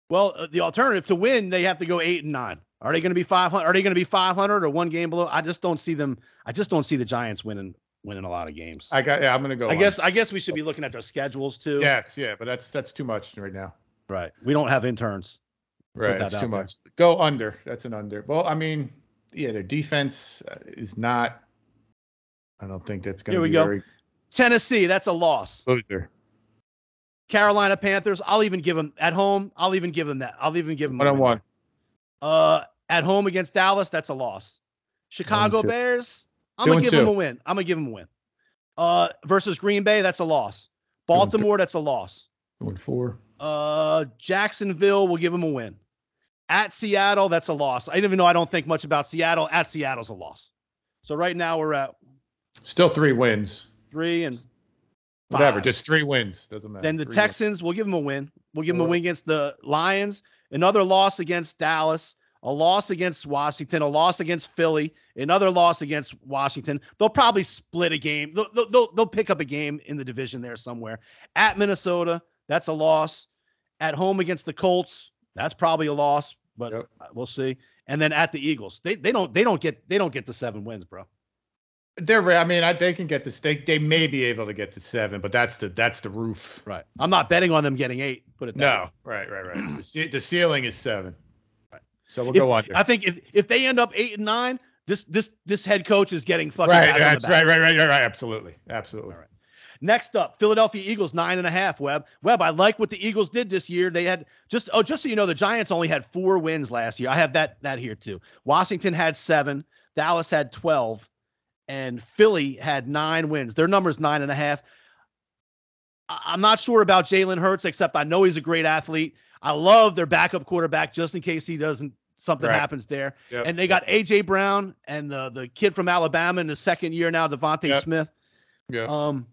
C: Well, uh, the alternative to win, they have to go eight and nine. Are they going to be five hundred? Are they going to be five hundred or one game below? I just don't see them. I just don't see the Giants winning winning a lot of games. I,
E: I got. Yeah, I'm going to go. on.
C: guess I guess we should be looking at their schedules too.
E: Yes, yeah, but that's that's too much right now.
C: Right. We don't have interns.
E: Right,
C: that
E: it's
C: out
E: too
C: there.
E: much. Go under. That's an under. Well, I mean, yeah, their defense uh, is not. I don't think that's going
C: Here
E: to
C: we
E: be
C: go.
E: very
C: Tennessee, that's a loss.
E: loser.
C: Carolina Panthers, I'll even give them at home. I'll even give them that. I'll even give them
E: One on one.
C: Uh, at home against Dallas, that's a loss. Chicago
E: two.
C: Bears, I'm gonna
E: and
C: give them a win. I'm gonna give them a win. Uh, versus Green Bay, that's a loss. Baltimore, that's a loss.
E: One four.
C: Uh, Jacksonville will give them a win. At Seattle, that's a loss. I even know I don't think much about Seattle. At Seattle's a loss. So right now we're at
E: Still three wins.
C: three and
E: Whatever. Just three wins. Doesn't matter.
C: Then the
E: Three wins.
C: Texans, we'll give them a win. We'll give them a win against the Lions. Another loss against Dallas. A loss against Washington. A loss against Philly. Another loss against Washington. They'll probably split a game. They'll, they'll, they'll, they'll pick up a game in the division there somewhere. At Minnesota, that's a loss. At home against the Colts, that's probably a loss, but
E: Yep.
C: Uh, we'll see. And then at the Eagles, they, they don't they don't get they don't get the seven wins, bro.
E: They're. I mean, I, they can get to. They, they may be able to get to seven, but that's the that's the roof.
C: Right. I'm not betting on them getting eight. Put it that way.
E: No. Right. Right. Right. the, the ceiling is seven. So we'll
C: If-
E: go under.
C: I think if if they end up eight and nine, this this this head coach is getting fucking
E: right. That's right. Right. Right. Right. Right. Absolutely. Absolutely.
C: All right. Next up, Philadelphia Eagles nine and a half. Webb, Webb. I like what the Eagles did this year. They had just oh, just so you know, the Giants only had four wins last year. I have that that here too. Washington had seven, Dallas had twelve, and Philly had nine wins. Their number's nine and a half. I- I'm not sure about Jalen Hurts, except I know he's a great athlete. I love their backup quarterback just in case he doesn't something
E: Right.
C: happens there.
E: Yep.
C: And they got AJ Brown and the the kid from Alabama in the second year now, DeVonta
E: Yep.
C: Smith.
E: Yeah.
C: Um,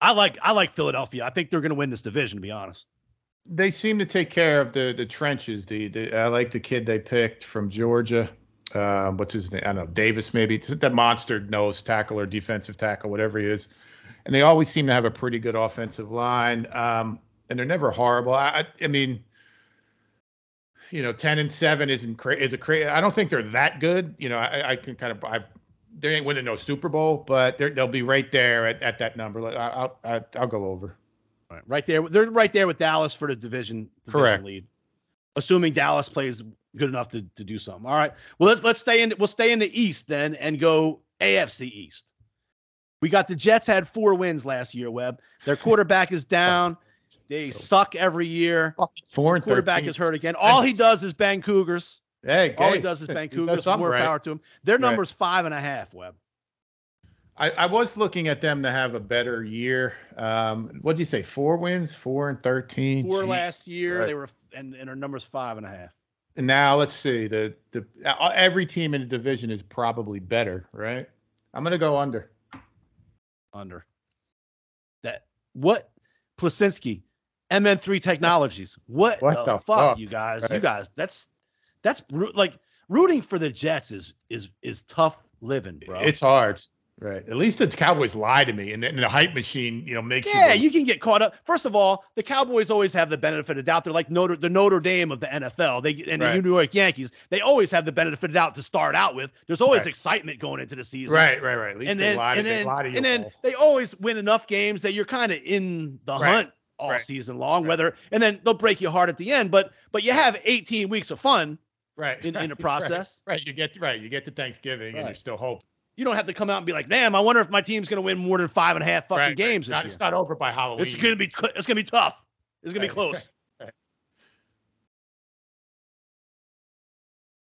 C: I like I like Philadelphia. I think they're going to win this division. To be honest,
E: they seem to take care of the the trenches. The, the I like the kid they picked from Georgia. Um, what's his name? I don't know. Davis, maybe that monster nose tackle or defensive tackle, whatever he is. And they always seem to have a pretty good offensive line. Um, and they're never horrible. I, I, I mean, you know, ten and seven isn't cra- is a crazy. I don't think they're that good. You know, I, I can kind of I. They ain't winning no Super Bowl, but they'll be right there at, at that number. I'll I, I'll go over.
C: right, right there, they're right there with Dallas for the division, division
E: Correct.
C: lead, assuming Dallas plays good enough to, to do something. All right, well let's let's stay in we'll stay in the East then and go AFC East. We got the Jets had four wins last year. Webb, their quarterback is down. They
E: So-
C: suck every year.
E: Four and
C: Quarterback
E: 13.
C: is hurt again. All he does is bang Cougars.
E: Hey,
C: All
E: hey,
C: he does is bang Cougars. More
E: right.
C: power to him. Their
E: Right.
C: number's five and a half. Webb.
E: I, I was looking at them to have a better year. Um, what'd you say? Four wins, four and thirteen.
C: Four
E: Gee.
C: last year.
E: Right.
C: They were and and our number's five and a half.
E: And now let's see. The the uh, every team in the division is probably better, right? I'm gonna go under.
C: under. That what Plasinski, MN3 Technologies. What,
E: What
C: the,
E: the
C: fuck,
E: fuck?
C: you guys? You guys, that's that's like rooting for the Jets is is is tough living, bro.
E: It's hard, right? At least the Cowboys lie to me, and, then the hype machine, you know, makes
C: yeah,
E: you.
C: you can get caught up. First of all, the Cowboys always have the benefit of doubt. They're like Notre the Notre Dame of the NFL. They and
E: Right.
C: the New York Yankees. They always have the benefit of doubt to start out with. There's always
E: Right.
C: excitement going into the season.
E: right, right, right. At least
C: and
E: they
C: then
E: lie to,
C: and
E: they
C: then
E: lie to you
C: and then they always win enough games that you're kind of in the
E: Right.
C: hunt all
E: Right.
C: season long.
E: Right.
C: Whether and then they'll break your heart at the end, but but you have 18 weeks of fun
E: right
C: in, in the process.
E: Right, you get right, you get to Thanksgiving, and you're still hope.
C: You don't have to come out and be like, "Damn, I wonder if my team's going to win more than five and a half fucking
E: Right, right.
C: games
E: Not-
C: this
E: It's not over by Halloween.
C: It's going to be cl- it's going to be tough. It's going to be close.
E: right.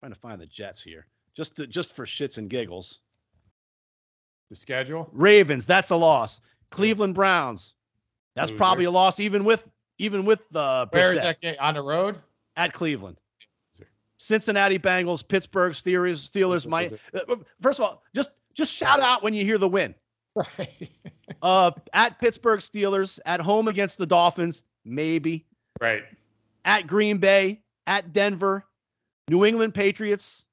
C: Trying to find the Jets here, just to, just for shits and giggles.
E: the schedule.
C: Ravens, that's a loss. Cleveland Browns, that's
E: Loser.
C: probably a loss, even with even with uh,
E: Where is that game? On the road?
C: at Cleveland. Cincinnati Bengals, Pittsburgh Steelers, Steelers. My uh, first of all, just just shout out when you hear the win.
E: Right.
C: Uh, at Pittsburgh Steelers, at home against the Dolphins, maybe.
E: right.
C: At Green Bay, at Denver, New England Patriots,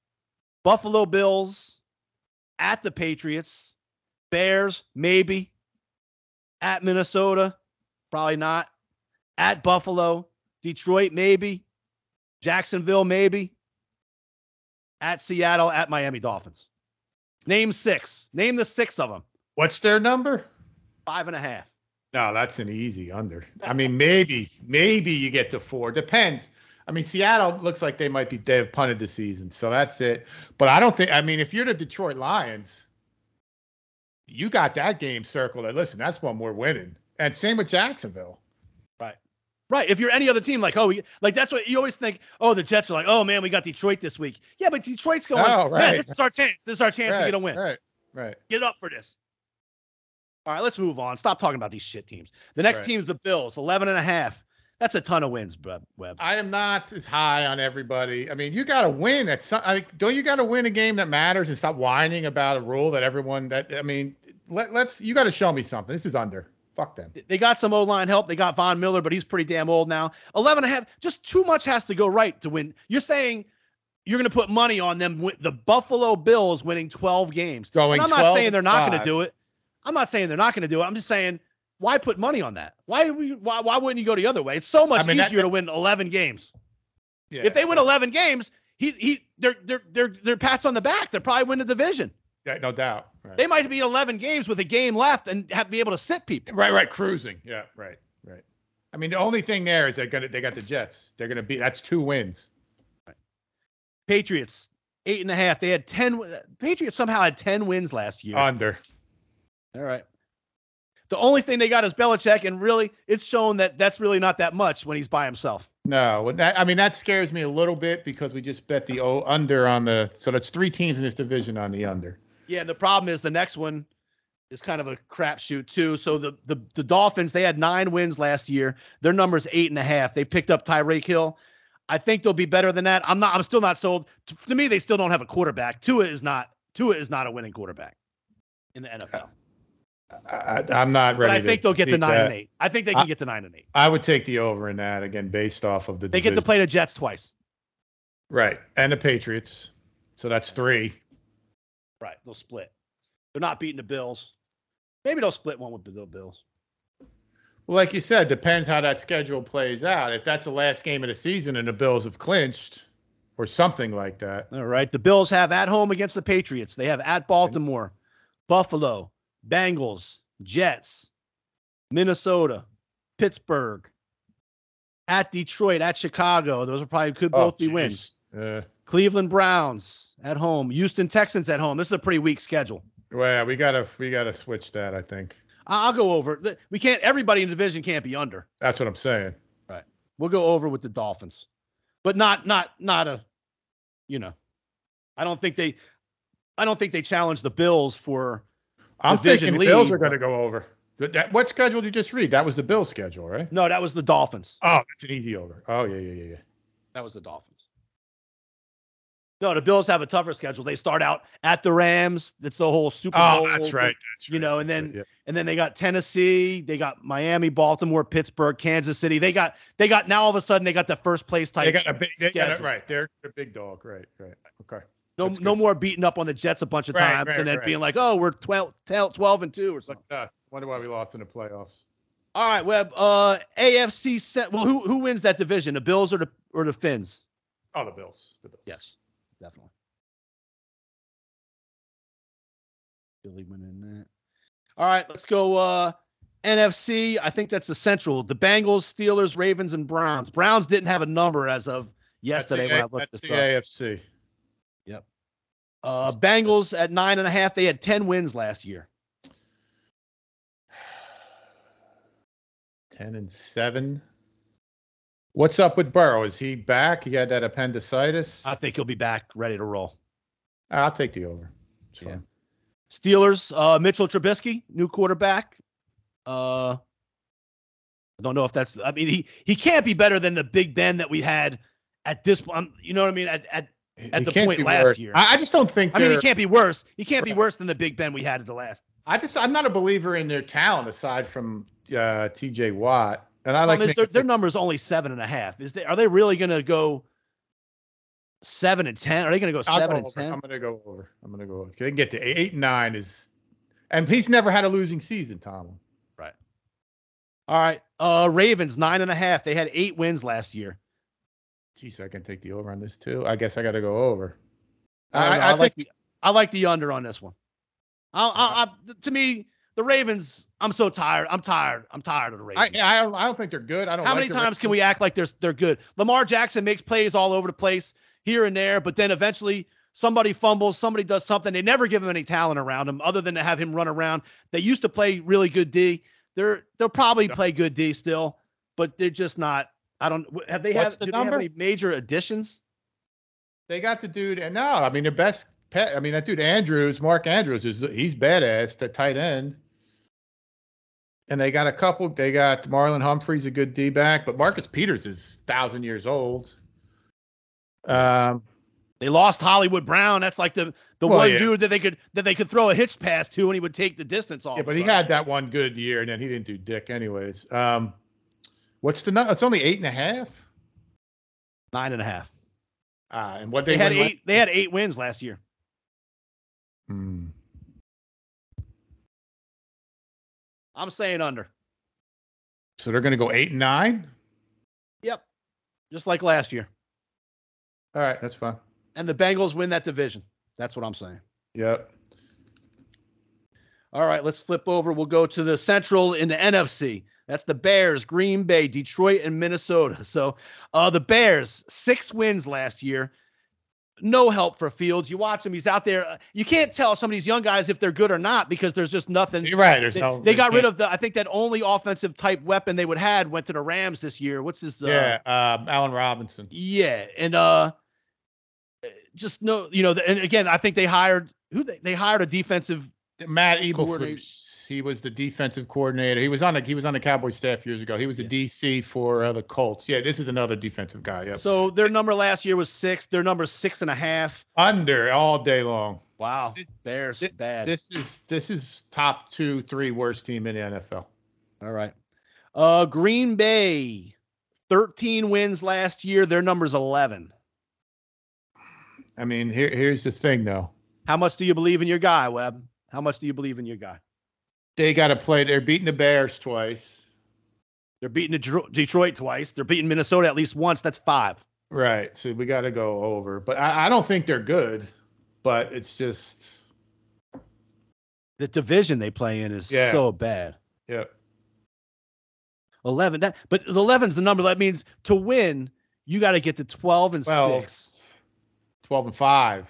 C: Buffalo Bills, at the Patriots, Bears, maybe. At Minnesota, probably not. At Buffalo, Detroit, maybe. Jacksonville, maybe. At Seattle, at Miami Dolphins. Name six. Name the six of them.
E: What's their number?
C: Five and a half.
E: No, that's an easy under. I mean, maybe, maybe you get to four. Depends. I mean, Seattle looks like they might be they have punted the season, so that's it. But I don't think. I mean, if you're the Detroit Lions, you got that game circled. And listen, that's one we're winning. And same with Jacksonville.
C: Right. Right. If you're any other team, like, oh, we, like that's what you always think. Oh, the Jets are like, oh man, we got Detroit this week. Yeah, but Detroit's going.
E: Oh,
C: Man,
E: right.
C: this is our chance. This is our chance to get a win.
E: Right. Right.
C: Get up for this. All right, let's move on. Stop talking about these shit teams. The next
E: Right.
C: team's the Bills, 11 and a half. That's a ton of wins, Webb. Webb.
E: I am not as high on everybody. I mean, you got to win at some. I, don't you got to win a game that matters and stop whining about a rule that everyone that I mean, let, let's. You got to show me something. This is under. Fuck them.
C: They got some O line help. They got Von Miller, but he's pretty damn old now. 11 and a half. Just too much has to go right to win. You're saying you're going to put money on them, the Buffalo Bills winning 12 games.
E: Going
C: And I'm not saying they're not going to do it. I'm not saying they're not going to do it. I'm just saying, why put money on that? Why we- why, why wouldn't you go the other way? It's so much
E: I mean, that-
C: easier to win 11 games.
E: Yeah.
C: If they win 11 games, he he they're they're they're they're pats on the back. They're probably win the division.
E: Yeah, no doubt. Right.
C: They might be 11 games with a game left and have be able to sit people.
E: right, right, cruising. Yeah, right, right. I mean, the only thing there is they're gonna they got the Jets. They're gonna be that's two wins. Right.
C: Patriots eight and a half. They had 10. Uh, Patriots somehow had 10 wins last year.
E: Under.
C: All right. The only thing they got is Belichick, and really, it's shown that that's really not that much when he's by himself.
E: No, that I mean that scares me a little bit because we just bet the o, under on the so that's three teams in this division on the under.
C: Yeah, and the problem is the next one is kind of a crapshoot too. So the the the Dolphins they had nine wins last year. Their number's eight and a half. They picked up Tyreek Hill. I think they'll be better than that. I'm not. I'm still not sold. T- To me, they still don't have a quarterback. Tua is not. Tua is not a winning quarterback in the NFL.
E: Uh, I, I, am not ready. But.
C: I think they'll get to nine
E: that.
C: and eight. I think they can
E: I-
C: get to nine and eight.
E: I would take the over in that again, based off of the.
C: They get to play the Jets twice.
E: right and the Patriots, so that's three.
C: Right. They'll split. They're not beating the Bills. Maybe they'll split one with the Bills.
E: Well, like you said, depends how that schedule plays out. If that's the last game of the season and the Bills have clinched, or something like that.
C: All right. The Bills have at home against the Patriots. They have at Baltimore, Buffalo, Bengals, Jets, Minnesota, Pittsburgh, at Detroit, at Chicago. Those are probably could both be
E: Oh,
C: wins.
E: Uh,
C: Cleveland Browns at home, Houston Texans at home. This is a pretty weak schedule.
E: well, we gotta we gotta switch that. I think
C: I'll go over. We can't. Everybody in the division can't be under.
E: that's what I'm saying. Right.
C: We'll go over with the Dolphins, but not not not a, you know, I don't think they, I don't think they challenge the Bills for.
E: I'm
C: Division
E: thinking the Bills are going to go over. That- what schedule did you just read? That was the Bills schedule, right?
C: No, that was the Dolphins.
E: Oh, it's an easy over. Oh yeah, yeah, yeah, yeah.
C: That was the Dolphins. No, the Bills have a tougher schedule. They start out at the Rams. That's the whole Super Bowl.
E: Oh, that's right. That's
C: You
E: right,
C: know, and then
E: yeah.
C: and then they got Tennessee, they got Miami, Baltimore, Pittsburgh, Kansas City. They got they got now all of a sudden they got the first place type.
E: they got a big, they got a,
C: schedule.
E: right. They're a big dog. Right, right. Okay.
C: no
E: that's
C: no
E: good.
C: more beating up on the Jets a bunch of
E: Right,
C: times
E: right,
C: and then being like, oh, we're 12, 12, 12 and two or something.
E: us. Wonder why we lost in the playoffs.
C: All right, Webb. Uh, AFC set. Well, who who wins that division? The Bills or the or the Finns?
E: Oh, the Bills. The Bills.
C: Yes, definitely. Billy winning that. All right, let's go. Uh, NFC. I think that's the Central. The Bengals, Steelers, Ravens, and Browns. Browns didn't have a number as of yesterday when I looked
E: that's
C: this
E: the
C: up.
E: AFC. Yep.
C: Uh, Bengals at nine and a half. They had 10 wins last year.
E: Ten and seven. What's up with Burrow? Is he back? He had that appendicitis.
C: I think he'll be back ready to roll.
E: I'll take the over. It's
C: Yeah.
E: fine.
C: Steelers, uh, Mitchell Trubisky, new quarterback. Uh, I don't know if that's. I mean, he he can't be better than the Big Ben that we had at this point. You know what I mean? At, at At
E: he
C: the point last
E: worse.
C: year.
E: I, I just don't think.
C: I mean, he can't be worse. He can't be worse than the Big Ben we had at the last.
E: I just I'm not a believer in their talent aside from uh, T.J. Watt, and I like
C: is their, their number is only seven and a half. Is they are they really going to go seven and ten? Are they going to go
E: I'll
C: seven
E: go
C: and ten?
E: I'm gonna go over. I'm gonna go over. They can get to eight, eight and nine is, and he's never had a losing season, Tom. Right.
C: All right. Uh, Ravens nine and a half. They had eight wins last year.
E: Geez, I can take the over on this too. I guess I got to go over.
C: I,
E: I,
C: I,
E: I,
C: like
E: think
C: the I like the under on this one. I, I, I, to me, the Ravens. I'm so tired. I'm tired. I'm tired of the
E: I,
C: Ravens.
E: I don't I don't think they're good. I don't.
C: How
E: like
C: many
E: the
C: times can we act like they're they're good? Lamar Jackson makes plays all over the place here and there, but then eventually somebody fumbles, somebody does something. They never give him any talent around him other than to have him run around. They used to play really good D. They're they'll probably
E: Yeah.
C: play good D still, but they're just not. I don't have they
E: What's
C: have
E: the
C: do they have any major additions?
E: They got the dude, and no, I mean their best. Pet, I mean that dude Andrews, Mark Andrews is he's badass. The tight end. And they got a couple. They got Marlon Humphreys, a good D back, but Marcus Peters is thousand years old. Um,
C: They lost Hollywood Brown. That's like the the
E: Well,
C: one
E: yeah.
C: dude that they could that they could throw a hitch pass to, and he would take the distance off.
E: yeah, but he had that one good year, and then he didn't do dick anyways. Um, what's the? nu- It's only eight and a half.
C: nine and a half.
E: Ah, and what
C: They,
E: they,
C: had eight. They had eight wins last year.
E: Hmm.
C: I'm saying under.
E: So they're going to go eight and nine.
C: Yep, just like last year.
E: All right, that's fine.
C: And the Bengals win that division. That's what I'm saying.
E: Yep.
C: All right, let's flip over. We'll go to the Central in the NFC. That's the Bears, Green Bay, Detroit, and Minnesota. So uh, the Bears, six wins last year. No help for Fields. You watch him; he's out there. uh, You can't tell some of these young guys if they're good or not because there's just nothing.
E: You're right. There's
C: They,
E: no.
C: they got rid of the. I think that only offensive type weapon they would had went to the Rams this year. What's his? Uh,
E: Yeah, um, Allen Robinson.
C: Yeah, and uh, just no, you know, and again, I think they hired who they, they hired a defensive.
E: Matt. Eberflus. He was the defensive coordinator. He was on the he was on the Cowboys staff years ago. He was a DC for uh, the Colts. Yeah, this is another defensive guy. Yep.
C: So their number last year was six. Their number six and a half.
E: Under all day long.
C: Wow,
E: This-
C: Bears
E: Thi-
C: bad.
E: This is this is top two, three worst team in the NFL.
C: All right, uh, Green Bay, thirteen wins last year. Their number's eleven.
E: I mean, here here's the thing though.
C: How much do you believe in your guy, Webb? How much do you believe in your guy?
E: They got to play. They're beating the Bears twice.
C: They're beating Detro- Detroit twice. They're beating Minnesota at least once. That's five.
E: Right. So we got to go over. But I, I don't think they're good. But it's just
C: The division they play in is
E: Yeah.
C: so bad.
E: yeah.
C: 11 that but the 11's the number that means to win you got to get to 12 and
E: Well,
C: 6
E: Twelve and five.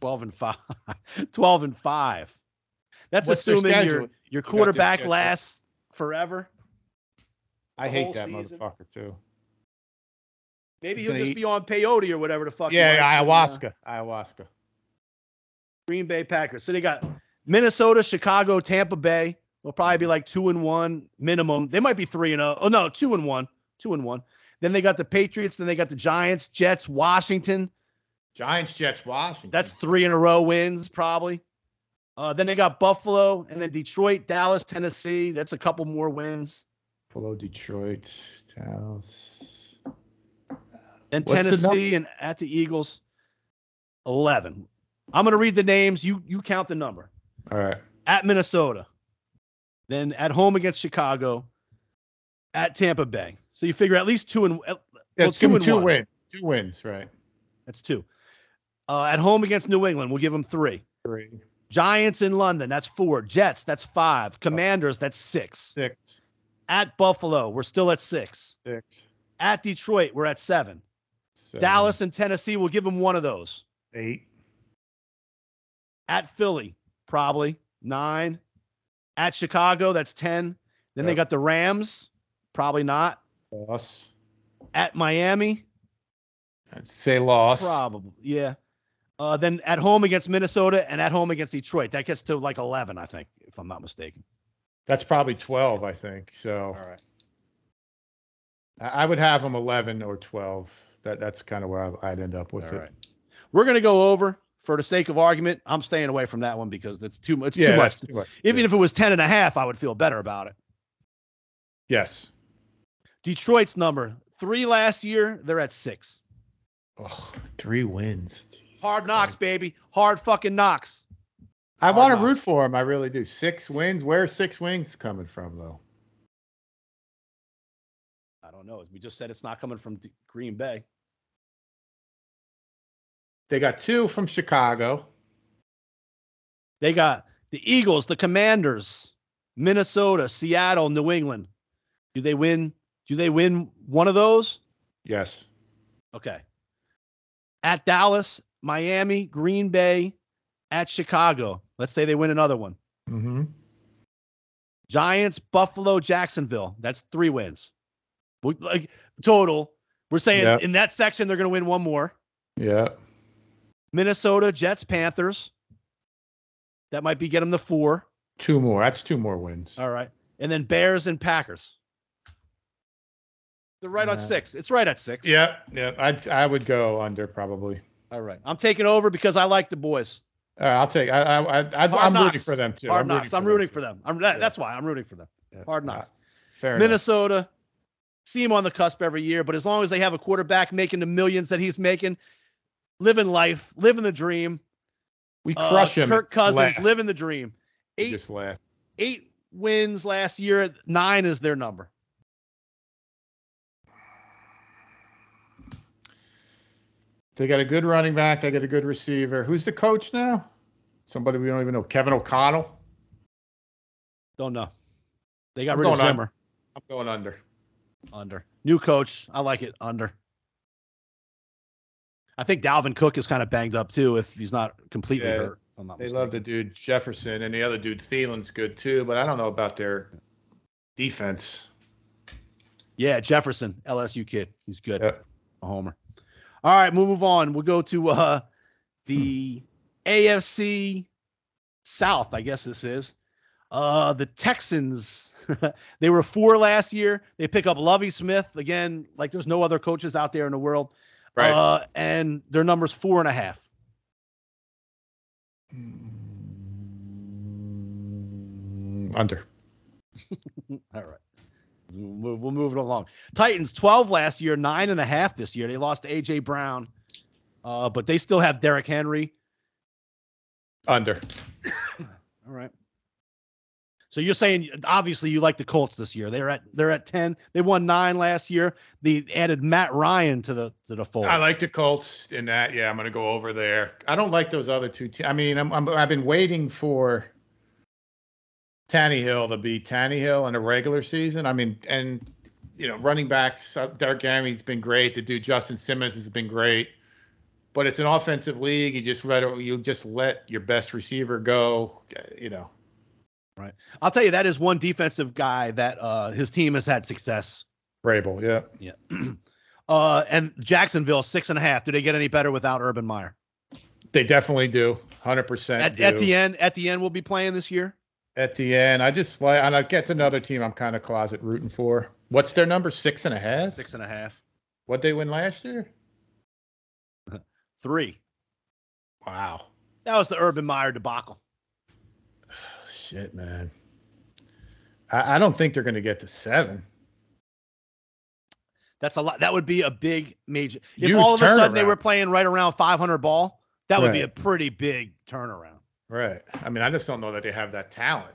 C: 12 and 5 12 and 5 that's
E: What's
C: assuming your your quarterback lasts forever
E: I hate that
C: season?
E: motherfucker too.
C: maybe
E: He's
C: he'll just
E: eat-
C: be on peyote or whatever the fuck he
E: Yeah,
C: was, and, uh,
E: ayahuasca. Ayahuasca.
C: green bay packers so they got minnesota chicago tampa bay they'll probably be like 2 and 1 minimum they might be 3 and 0 oh no 2 and 1 2 and 1 then they got the patriots then they got the giants jets washington
E: Giants, Jets, Washington.
C: That's three in a row wins, probably. Uh, then they got Buffalo and then Detroit, Dallas, Tennessee. That's a couple more wins.
E: Buffalo, Detroit, Dallas.
C: Then
E: What's
C: Tennessee and at the Eagles, 11. I'm going to read the names. You you count the number.
E: All right.
C: At Minnesota. Then at home against Chicago. At Tampa Bay. So you figure at least two and well,
E: Let's
C: two and
E: two
C: one.
E: wins. Two wins, right?
C: That's two. Uh, at home against New England, we'll give them three.
E: Three,
C: Giants in London, that's four. Jets, that's five. Commanders, that's six.
E: six,
C: At Buffalo, we're still at six.
E: six,
C: At Detroit, we're at seven.
E: seven,
C: Dallas and Tennessee, we'll give them one of those.
E: eight,
C: At Philly, probably nine. At Chicago, that's 10. Then they got the Rams, probably not.
E: Loss.
C: At Miami,
E: I'd say loss.
C: probably. Yeah. Uh, then at home against Minnesota and at home against Detroit. That gets to like 11, I think, if I'm not mistaken.
E: That's probably 12, I think. So all
C: right.
E: I I would have them 11 or 12. That that's kind of where I- I'd end up with
C: All
E: it.
C: right. We're going to go over for the sake of argument. I'm staying away from that one because that's too much.
E: Yeah,
C: too much.
E: too much.
C: Even if it was 10 and a half, I would feel better about it.
E: yes.
C: Detroit's number three last year. They're at six.
E: Oh, three wins. Jesus
C: Hard knocks, baby. Hard fucking knocks.
E: I want to root for him. I really do. Six wins. Where's six wins coming from, though?
C: I don't know. As we just said, it's not coming from D- Green Bay.
E: They got two from Chicago.
C: They got the Eagles, the Commanders, Minnesota, Seattle, New England. Do they win? Do they win one of those?
E: Yes.
C: Okay. At Dallas, Miami, Green Bay, at Chicago. Let's say they win another one.
E: Mm-hmm.
C: Giants, Buffalo, Jacksonville. That's three wins. We- Like total. We're saying
E: Yep.
C: in that section they're going to win one more.
E: Yeah.
C: Minnesota, Jets, Panthers. That might be get them the four.
E: Two more. That's two more wins.
C: All right. And then Bears and Packers. They're right on six. It's right at six.
E: Yeah. Yeah. I'd I would go under probably.
C: All right. I'm taking over because I like the boys.
E: Uh, I'll take. I, I, I, I'm rooting for them too.
C: Hard
E: I'm
C: knocks. I'm
E: them,
C: rooting for them. I'm that,
E: Yeah.
C: that's why I'm rooting for them.
E: Yeah.
C: Hard
E: Uh,
C: knocks.
E: fair enough.
C: Minnesota, see him on the cusp every year, but as long as they have a quarterback making the millions that he's making, living life, living the dream.
E: We
C: uh,
E: crush him.
C: Kirk Cousins
E: last.
C: living the dream. Eight eight wins last year. Nine is their number.
E: They got a good running back. They got a good receiver. Who's the coach now? Somebody we don't even know. Kevin O'Connell.
C: Don't know. They got
E: I'm
C: rid of. Zimmer.
E: I'm going under.
C: Under. New coach. I like it. Under. I think Dalvin Cook is kind of banged up too if he's not completely
E: Yeah,
C: hurt. not
E: They love the dude Jefferson and the other dude Thielen's good too, but I don't know about their defense.
C: Yeah, Jefferson, LSU kid. He's good.
E: Yep.
C: A homer. All right, we'll move on. We'll go to uh the AFC South, I guess this is. Uh the Texans. they were four last year. They pick up Lovie Smith again, like there's no other coaches out there in the world.
E: Right.
C: Uh, and their number's four and a half.
E: Under.
C: All right. We'll move, we'll move it along. Titans 12 last year, nine and a half this year. They lost to AJ Brown, uh, but they still have Derrick Henry.
E: Under.
C: All right. So you're saying obviously you like the Colts this year. They're at they're at 10. They won nine last year. They added Matt Ryan to the to the fold.
E: I like the Colts in that. Yeah, I'm going to go over there. I don't like those other two. Te- I mean, I'm, I'm I've been waiting for Tannehill to be Tannehill in a regular season. I mean, and you know, running backs. uh, Derrick Henry's been great. To do Justin Simmons has been great. But it's an offensive league. You just let you just let your best receiver go. You know, right?
C: I'll tell you that is one defensive guy that uh, his team has had success.
E: Vrabel. Yeah.
C: Yeah. uh, and Jacksonville six and a half. Do they get any better without Urban Meyer?
E: They definitely do. Hundred percent.
C: At, at the end, at the end, we'll be playing this year.
E: At the end, I just like, and I guess another team I'm kind of closet rooting for. What's their number? Six and a half.
C: Six and a half.
E: What they win last year?
C: Three.
E: Wow.
C: That was the Urban Meyer debacle.
E: Shit, man. I, I don't think they're going to get to seven.
C: That's a lot. That would be a big major. If
E: Huge
C: all of a sudden they were playing right around 500 ball, that would be a pretty big turnaround.
E: Right. I mean, I just don't know that they have that talent.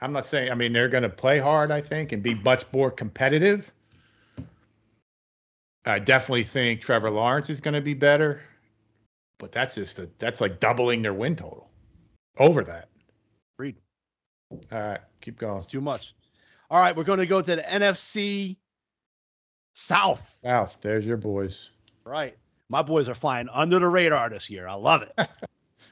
E: I'm not saying, I mean, they're going to play hard, I think, and be much more competitive. I definitely think Trevor Lawrence is going to be better, but that's just a, that's like doubling their win total over that.
C: Read.
E: All right, keep going.
C: It's too much. All right, we're going to go to the NFC South.
E: South, there's your boys.
C: Right. My boys are flying under the radar this year. I love it.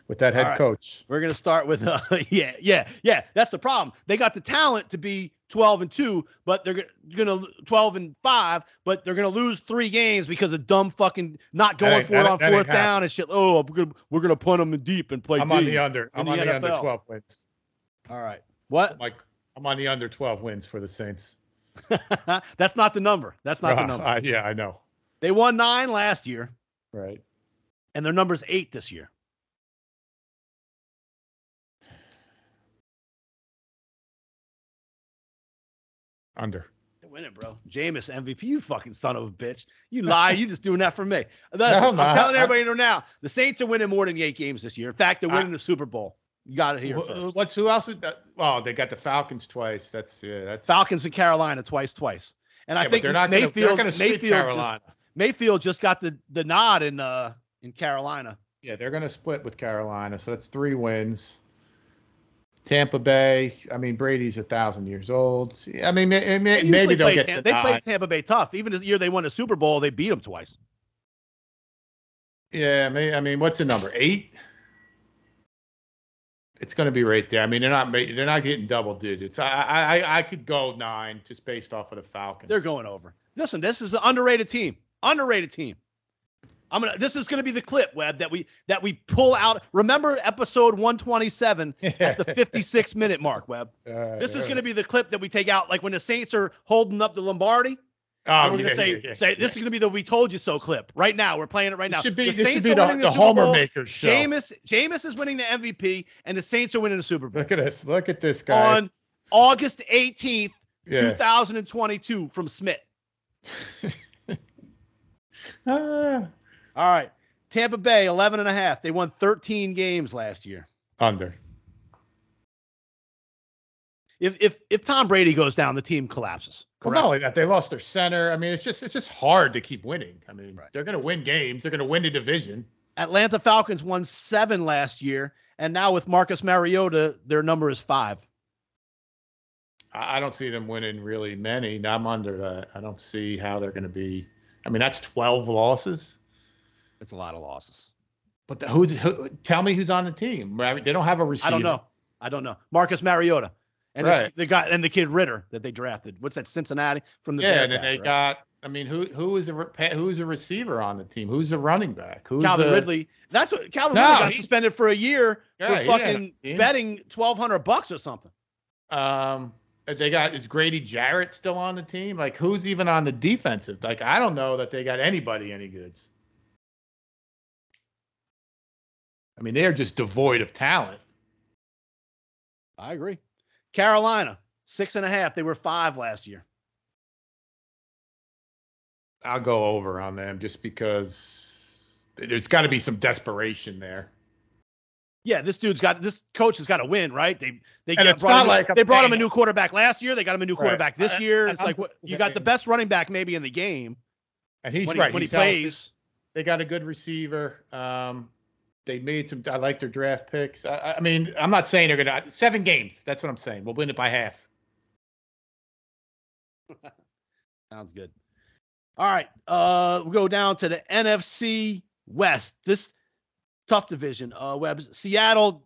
E: with that head
C: right.
E: coach.
C: We're gonna start with uh, yeah, yeah, yeah. That's the problem. They got the talent to be 12 and two, but they're gonna 12 and five, but they're gonna lose three games because of dumb fucking not going for it on fourth down and shit. Oh, we're gonna we're gonna punt them in deep and play.
E: I'm on the under. I'm
C: in
E: on
C: the
E: the under 12 wins.
C: All right. What?
E: Like I'm on the under 12 wins for the Saints.
C: That's not the number. That's not the
E: Uh,
C: number.
E: uh, yeah, I know.
C: They won nine last year,
E: Right.
C: and their number's eight this year.
E: Under.
C: They're winning, bro. Jameis MVP, you fucking son of a bitch. You lie. you just doing that for me. That's-
E: No,
C: I'm
E: no,
C: telling
E: I-
C: everybody now. The Saints are winning more than eight games this year. In fact, they're
E: I-
C: winning the Super Bowl. You got it here.
E: Wh-
C: first.
E: What's who else? Is that? Oh, they got the Falcons twice. That's yeah. That's
C: Falcons and Carolina twice, twice. And
E: Yeah,
C: I think
E: they're not gonna, they're
C: Mayfield,
E: gonna
C: Mayfield, just,
E: Carolina.
C: Mayfield just got the, the nod in uh in Carolina.
E: Yeah, they're going to split with Carolina, so that's three wins. Tampa Bay. I mean, Brady's a thousand years old. I mean, may- may-
C: They
E: maybe they'll get
C: Tam-
E: the
C: they played Tampa Bay tough. Even the year they won the Super Bowl, they beat them twice.
E: Yeah, may, I mean, what's the number? Eight. It's going to be right there. I mean, they're not they're not getting double digits. I I I- I could go nine just based off of the Falcons.
C: They're going over. Listen, this is an underrated team. Underrated team. I'm gonna. This is gonna be the clip, Webb, that we that we pull out. Remember episode 127 at the 56 minute mark, Webb.
E: Uh,
C: This is gonna be the clip that we take out, like when the Saints are holding up the Lombardi.
E: Oh,
C: we're
E: yeah,
C: gonna say
E: yeah, yeah,
C: say this is gonna be the "We Told You So" clip. Right now, we're playing it right now.
E: should be
C: the Saints
E: be
C: are
E: the,
C: winning
E: the
C: Super
E: Homer
C: Bowl.
E: Maker show.
C: Jameis Jameis is winning the MVP, and the Saints are winning the Super Bowl
E: Look at this. Look at this guy.
C: on August 18th,
E: yeah.
C: 2022, from Smitt.
E: Ah,
C: All right. Tampa Bay, 11 and a half. They won 13 games last year.
E: under.
C: If if if Tom Brady goes down, the team collapses.
E: Well, not only that, they lost their center. I mean, it's just it's just hard to keep winning. I mean,
C: Right.
E: they're going to win games. They're going to win the division.
C: Atlanta Falcons won seven last year, and now with Marcus Mariota, their number is five.
E: I, I don't see them winning really many. I'm under that. I don't see how they're going to be. I mean, that's 12 losses.
C: It's a lot of losses.
E: But the, who, who? Tell me who's on the team. They don't have a receiver.
C: I don't know. I don't know. Marcus Mariota. And
E: Right.
C: his- the guy and the kid Ridder that they drafted. What's that? Cincinnati from the
E: Yeah, and then
C: Bearcats,
E: they
C: right?
E: got. I mean, who who is a who's a receiver on the team? Who's a running back? Who's
C: Calvin
E: a,
C: Ridley. That's what Calvin
E: No,
C: Ridley got
E: he-
C: suspended for a year
E: Yeah,
C: for
E: he had a
C: fucking betting twelve hundred bucks or something.
E: Um, they got is Grady Jarrett still on the team? Like, who's even on the defensive? Like, I don't know that they got anybody any goods. I mean, they're just devoid of talent.
C: I agree. Carolina, six and a half. They were five last year.
E: I'll go over on them just because there's got to be some desperation there.
C: Yeah, this dude's got this coach has got to win, right? They they
E: And
C: got- brought
E: not
C: him,
E: like a
C: they brought him a new quarterback last year. They got him a new
E: Right.
C: quarterback this
E: And-
C: year.
E: and
C: It's
E: I'm-
C: like what you got the best running back maybe in the game
E: And he's
C: when he,
E: right.
C: when he
E: he's healthy.
C: plays.
E: They got a good receiver. Um, they made some. I like their draft picks. I- I, I mean, I'm not saying they're gonna seven games. That's what I'm saying. We'll win it by half.
C: Sounds good. All right, uh, we'll go down to the NFC West. This tough division. Uh, Webb's Seattle.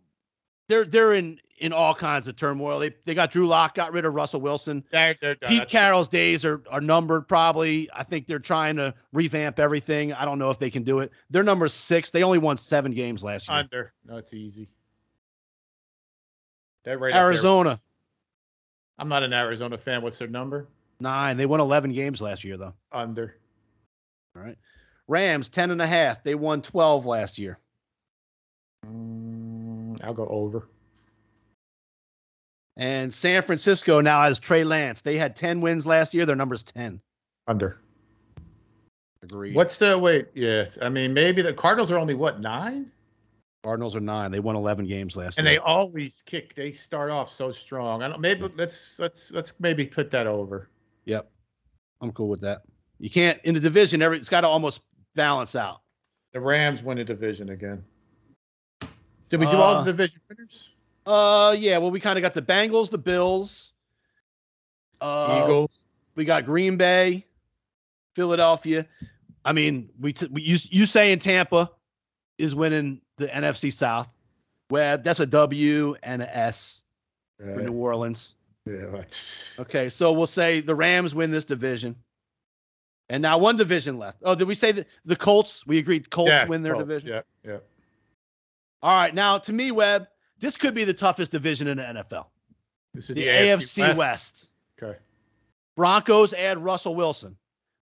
C: They're they're in in all kinds of turmoil. They they got Drew Lock, got rid of Russell Wilson.
E: They're, they're done.
C: Pete Carroll's days are are numbered. Probably, I think they're trying to revamp everything. I don't know if they can do it. They're number six. They only won seven games last year.
E: Under. No, it's easy. They're right.
C: Arizona
E: I'm not an Arizona fan. What's their number?
C: nine. They won eleven games last year though.
E: Under.
C: All right. Rams ten and a half. They won twelve last year.
E: Mm, I'll go over.
C: And San Francisco now has Trey Lance. They had ten wins last year. Their number's ten.
E: Under.
C: Agreed.
E: What's the wait? Yeah, I mean maybe the Cardinals are only what nine,
C: Cardinals are nine. They won eleven games last year.
E: and they always kick. They start off so strong. I don't. Maybe let's let's let's maybe put that over.
C: Yep. I'm cool with that. You can't in the division. Every it's got to almost balance out.
E: The Rams win the division again. Did we do all
C: Uh,
E: the division winners?
C: Uh, yeah. Well, we kind of got the Bengals, the Bills. Uh,
E: Eagles.
C: We got Green Bay, Philadelphia. I mean, we, t- we you you saying Tampa is winning the NFC South. Webb, that's a W and a S for
E: Uh,
C: New Orleans.
E: yeah, that's
C: Okay, so we'll say the Rams win this division. And now one division left. Oh, did we say that the Colts? We agreed Colts win their
E: Colts,
C: division.
E: Yeah, yeah.
C: All right, now to me, Webb, this could be the toughest division in the NFL.
E: This is
C: The, AFC West.
E: Okay.
C: Broncos add Russell Wilson.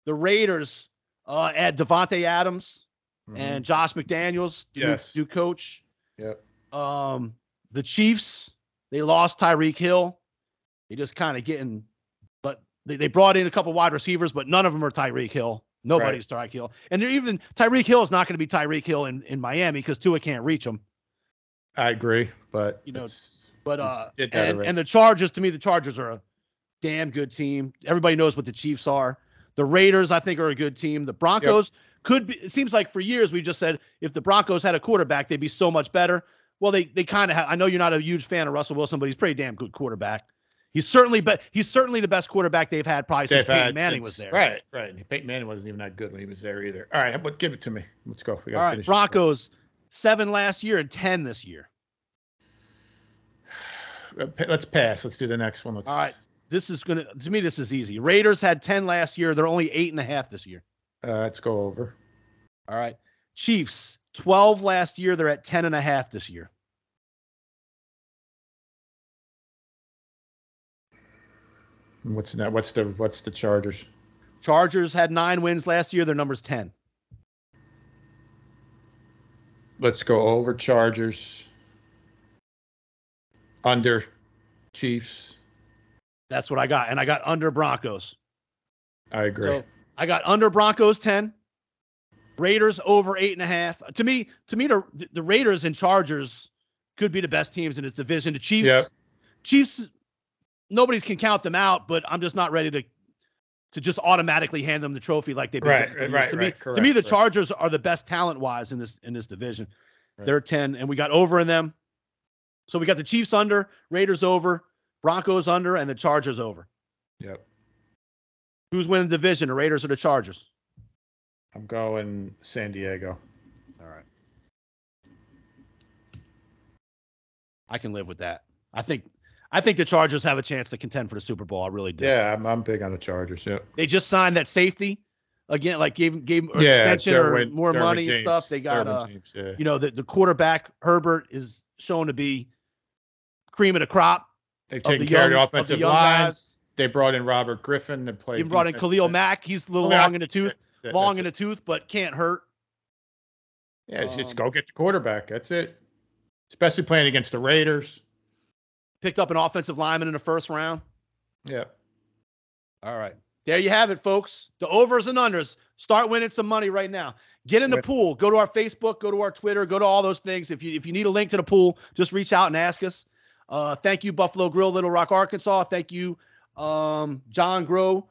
C: The Raiders uh, add Davante Adams
E: Mhm.
C: and Josh McDaniels, the new-
E: Yes.
C: new, coach.
E: Yep.
C: Um, the Chiefs, they lost Tyreek Hill. They just kind of getting, but they, they brought in a couple wide receivers, but none of them are Tyreek Hill. Nobody's Tyreek Hill. And they're even Tyreek Hill is not going to be Tyreek Hill in, in Miami because Tua can't reach him.
E: I agree, but
C: You know, But uh, and, and the Chargers, to me, the Chargers are a damn good team. Everybody knows what the Chiefs are. The Raiders, I think, are a good team. The Broncos could be. It seems like for years we just said if the Broncos had a quarterback, they'd be so much better. Well, they they kind of have. I know you're not a huge fan of Russell Wilson, but he's pretty damn good quarterback. He's certainly but he's certainly the best quarterback they've had probably since
E: they've
C: Peyton
E: had
C: Manning
E: since-
C: was there.
E: Right, right. Peyton Manning wasn't even that good when he was there either. All right, but give it to me. Let's go.
C: All right. Broncos seven last year and ten this year.
E: Uh, Let's pass. Let's do the next one. Let's,
C: All right, this is gonna to me this is easy. Raiders had ten last year. They're only eight and a half this year.
E: Uh, let's go over.
C: All right. Chiefs, 12 last year. They're at 10 and a half this year.
E: What's that? What's the what's the Chargers?
C: Chargers had nine wins last year. Their number's 10.
E: Let's go over Chargers. Under Chiefs.
C: That's what I got. And I got under Broncos.
E: I agree.
C: So I got under Broncos 10. Raiders over eight and a half. To me, to me, the, the Raiders and Chargers could be the best teams in this division. The Chiefs,
E: Yep.
C: Chiefs, nobody's can count them out, but I'm just not ready to to just automatically hand them the trophy like they've been
E: Right,
C: getting
E: right,
C: to
E: right,
C: me, to me, the
E: right.
C: Chargers are the best talent wise in this in this division.
E: Right.
C: They're 10, and we got over in them. So we got the Chiefs under, Raiders over, Broncos under, and the Chargers over.
E: yep.
C: Who's winning the division, the Raiders or the Chargers?
E: I'm going San Diego.
C: All right. I can live with that. I think I think the Chargers have a chance to contend for the Super Bowl. I really do.
E: Yeah, I'm, I'm big on the Chargers. Yep.
C: They just signed that safety again, like gave gave him
E: Yeah,
C: extension or more
E: Derwin
C: money and stuff. They got
E: Derwin
C: uh,
E: James, yeah.
C: you know, the, the quarterback Herbert is shown to be cream of the crop
E: They've taken
C: the
E: care
C: young,
E: of the
C: of the
E: offensive line.
C: guys.
E: They brought in Robert Griffin to play.
C: They brought in. Khalil Mack. He's a little long in the tooth,
E: That-
C: long in the tooth, but can't hurt.
E: Yeah, it's just
C: um,
E: go get the quarterback. That's it. Especially playing against the Raiders.
C: Picked up an offensive lineman in the first round.
E: Yeah.
C: All right. There you have it, folks. The overs and unders. Start winning some money right now. Get in the pool. Go to our Facebook, go to our Twitter, go to all those things. If you if you need a link to the pool, just reach out and ask us. Uh, thank you, Buffalo Grill, Little Rock, Arkansas. Thank you, um, John Grow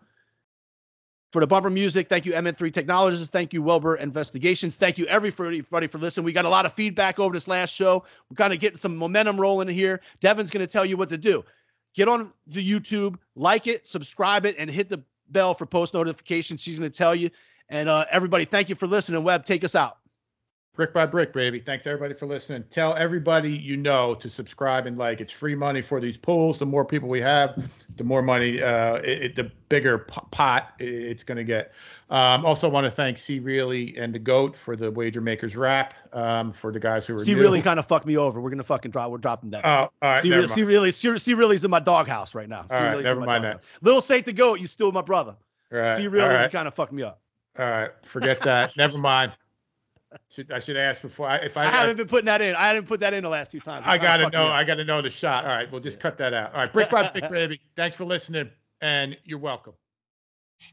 C: for the bumper music. Thank you, MN3 Technologies. Thank you, Wilbur Investigations. Thank you, everybody, for listening. We got a lot of feedback over this last show. We're kind of getting some momentum rolling here. Devin's going to tell you what to do. Get on the YouTube, like it, subscribe it, and hit the bell for post notifications. She's going to tell you. And uh, everybody, thank you for listening. Webb, take us out.
E: Brick by brick, baby. Thanks everybody for listening. Tell everybody you know to subscribe and like. It's free money for these pools. The more people we have, the more money, uh, it, it- the bigger pot it's going to get. Um, also, want to thank C Really and the Goat for the Wager Makers wrap. Um, for the guys who were new.
C: really kind of fucked me over. We're going to fucking drop. We're dropping that.
E: Oh, all right.
C: see,
E: never
C: really, see, really, really's in my doghouse right now.
E: All right, never mind that.
C: Little Saint the Goat, you still my brother.
E: All right,
C: see, really,
E: all
C: you
E: right.
C: kind of fucked me up.
E: All right, forget that. Never mind. Should I should ask before I, if I
C: I, haven't been putting that in. I haven't put that in the last two times. It
E: I
C: kinda
E: gotta know. I gotta know the shot. All right, we'll just cut that out. All right, brick by brick, baby. Thanks for listening, and you're welcome.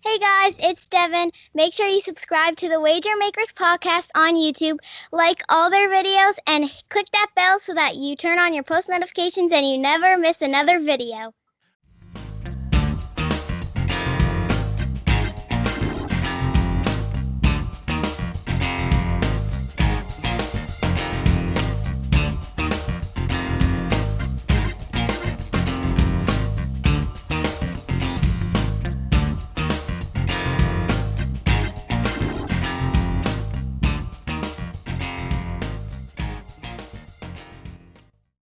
F: Hey guys, it's Devin. Make sure you subscribe to the Wager Makers podcast on YouTube, like all their videos, and click that bell so that you turn on your post notifications and you never miss another video.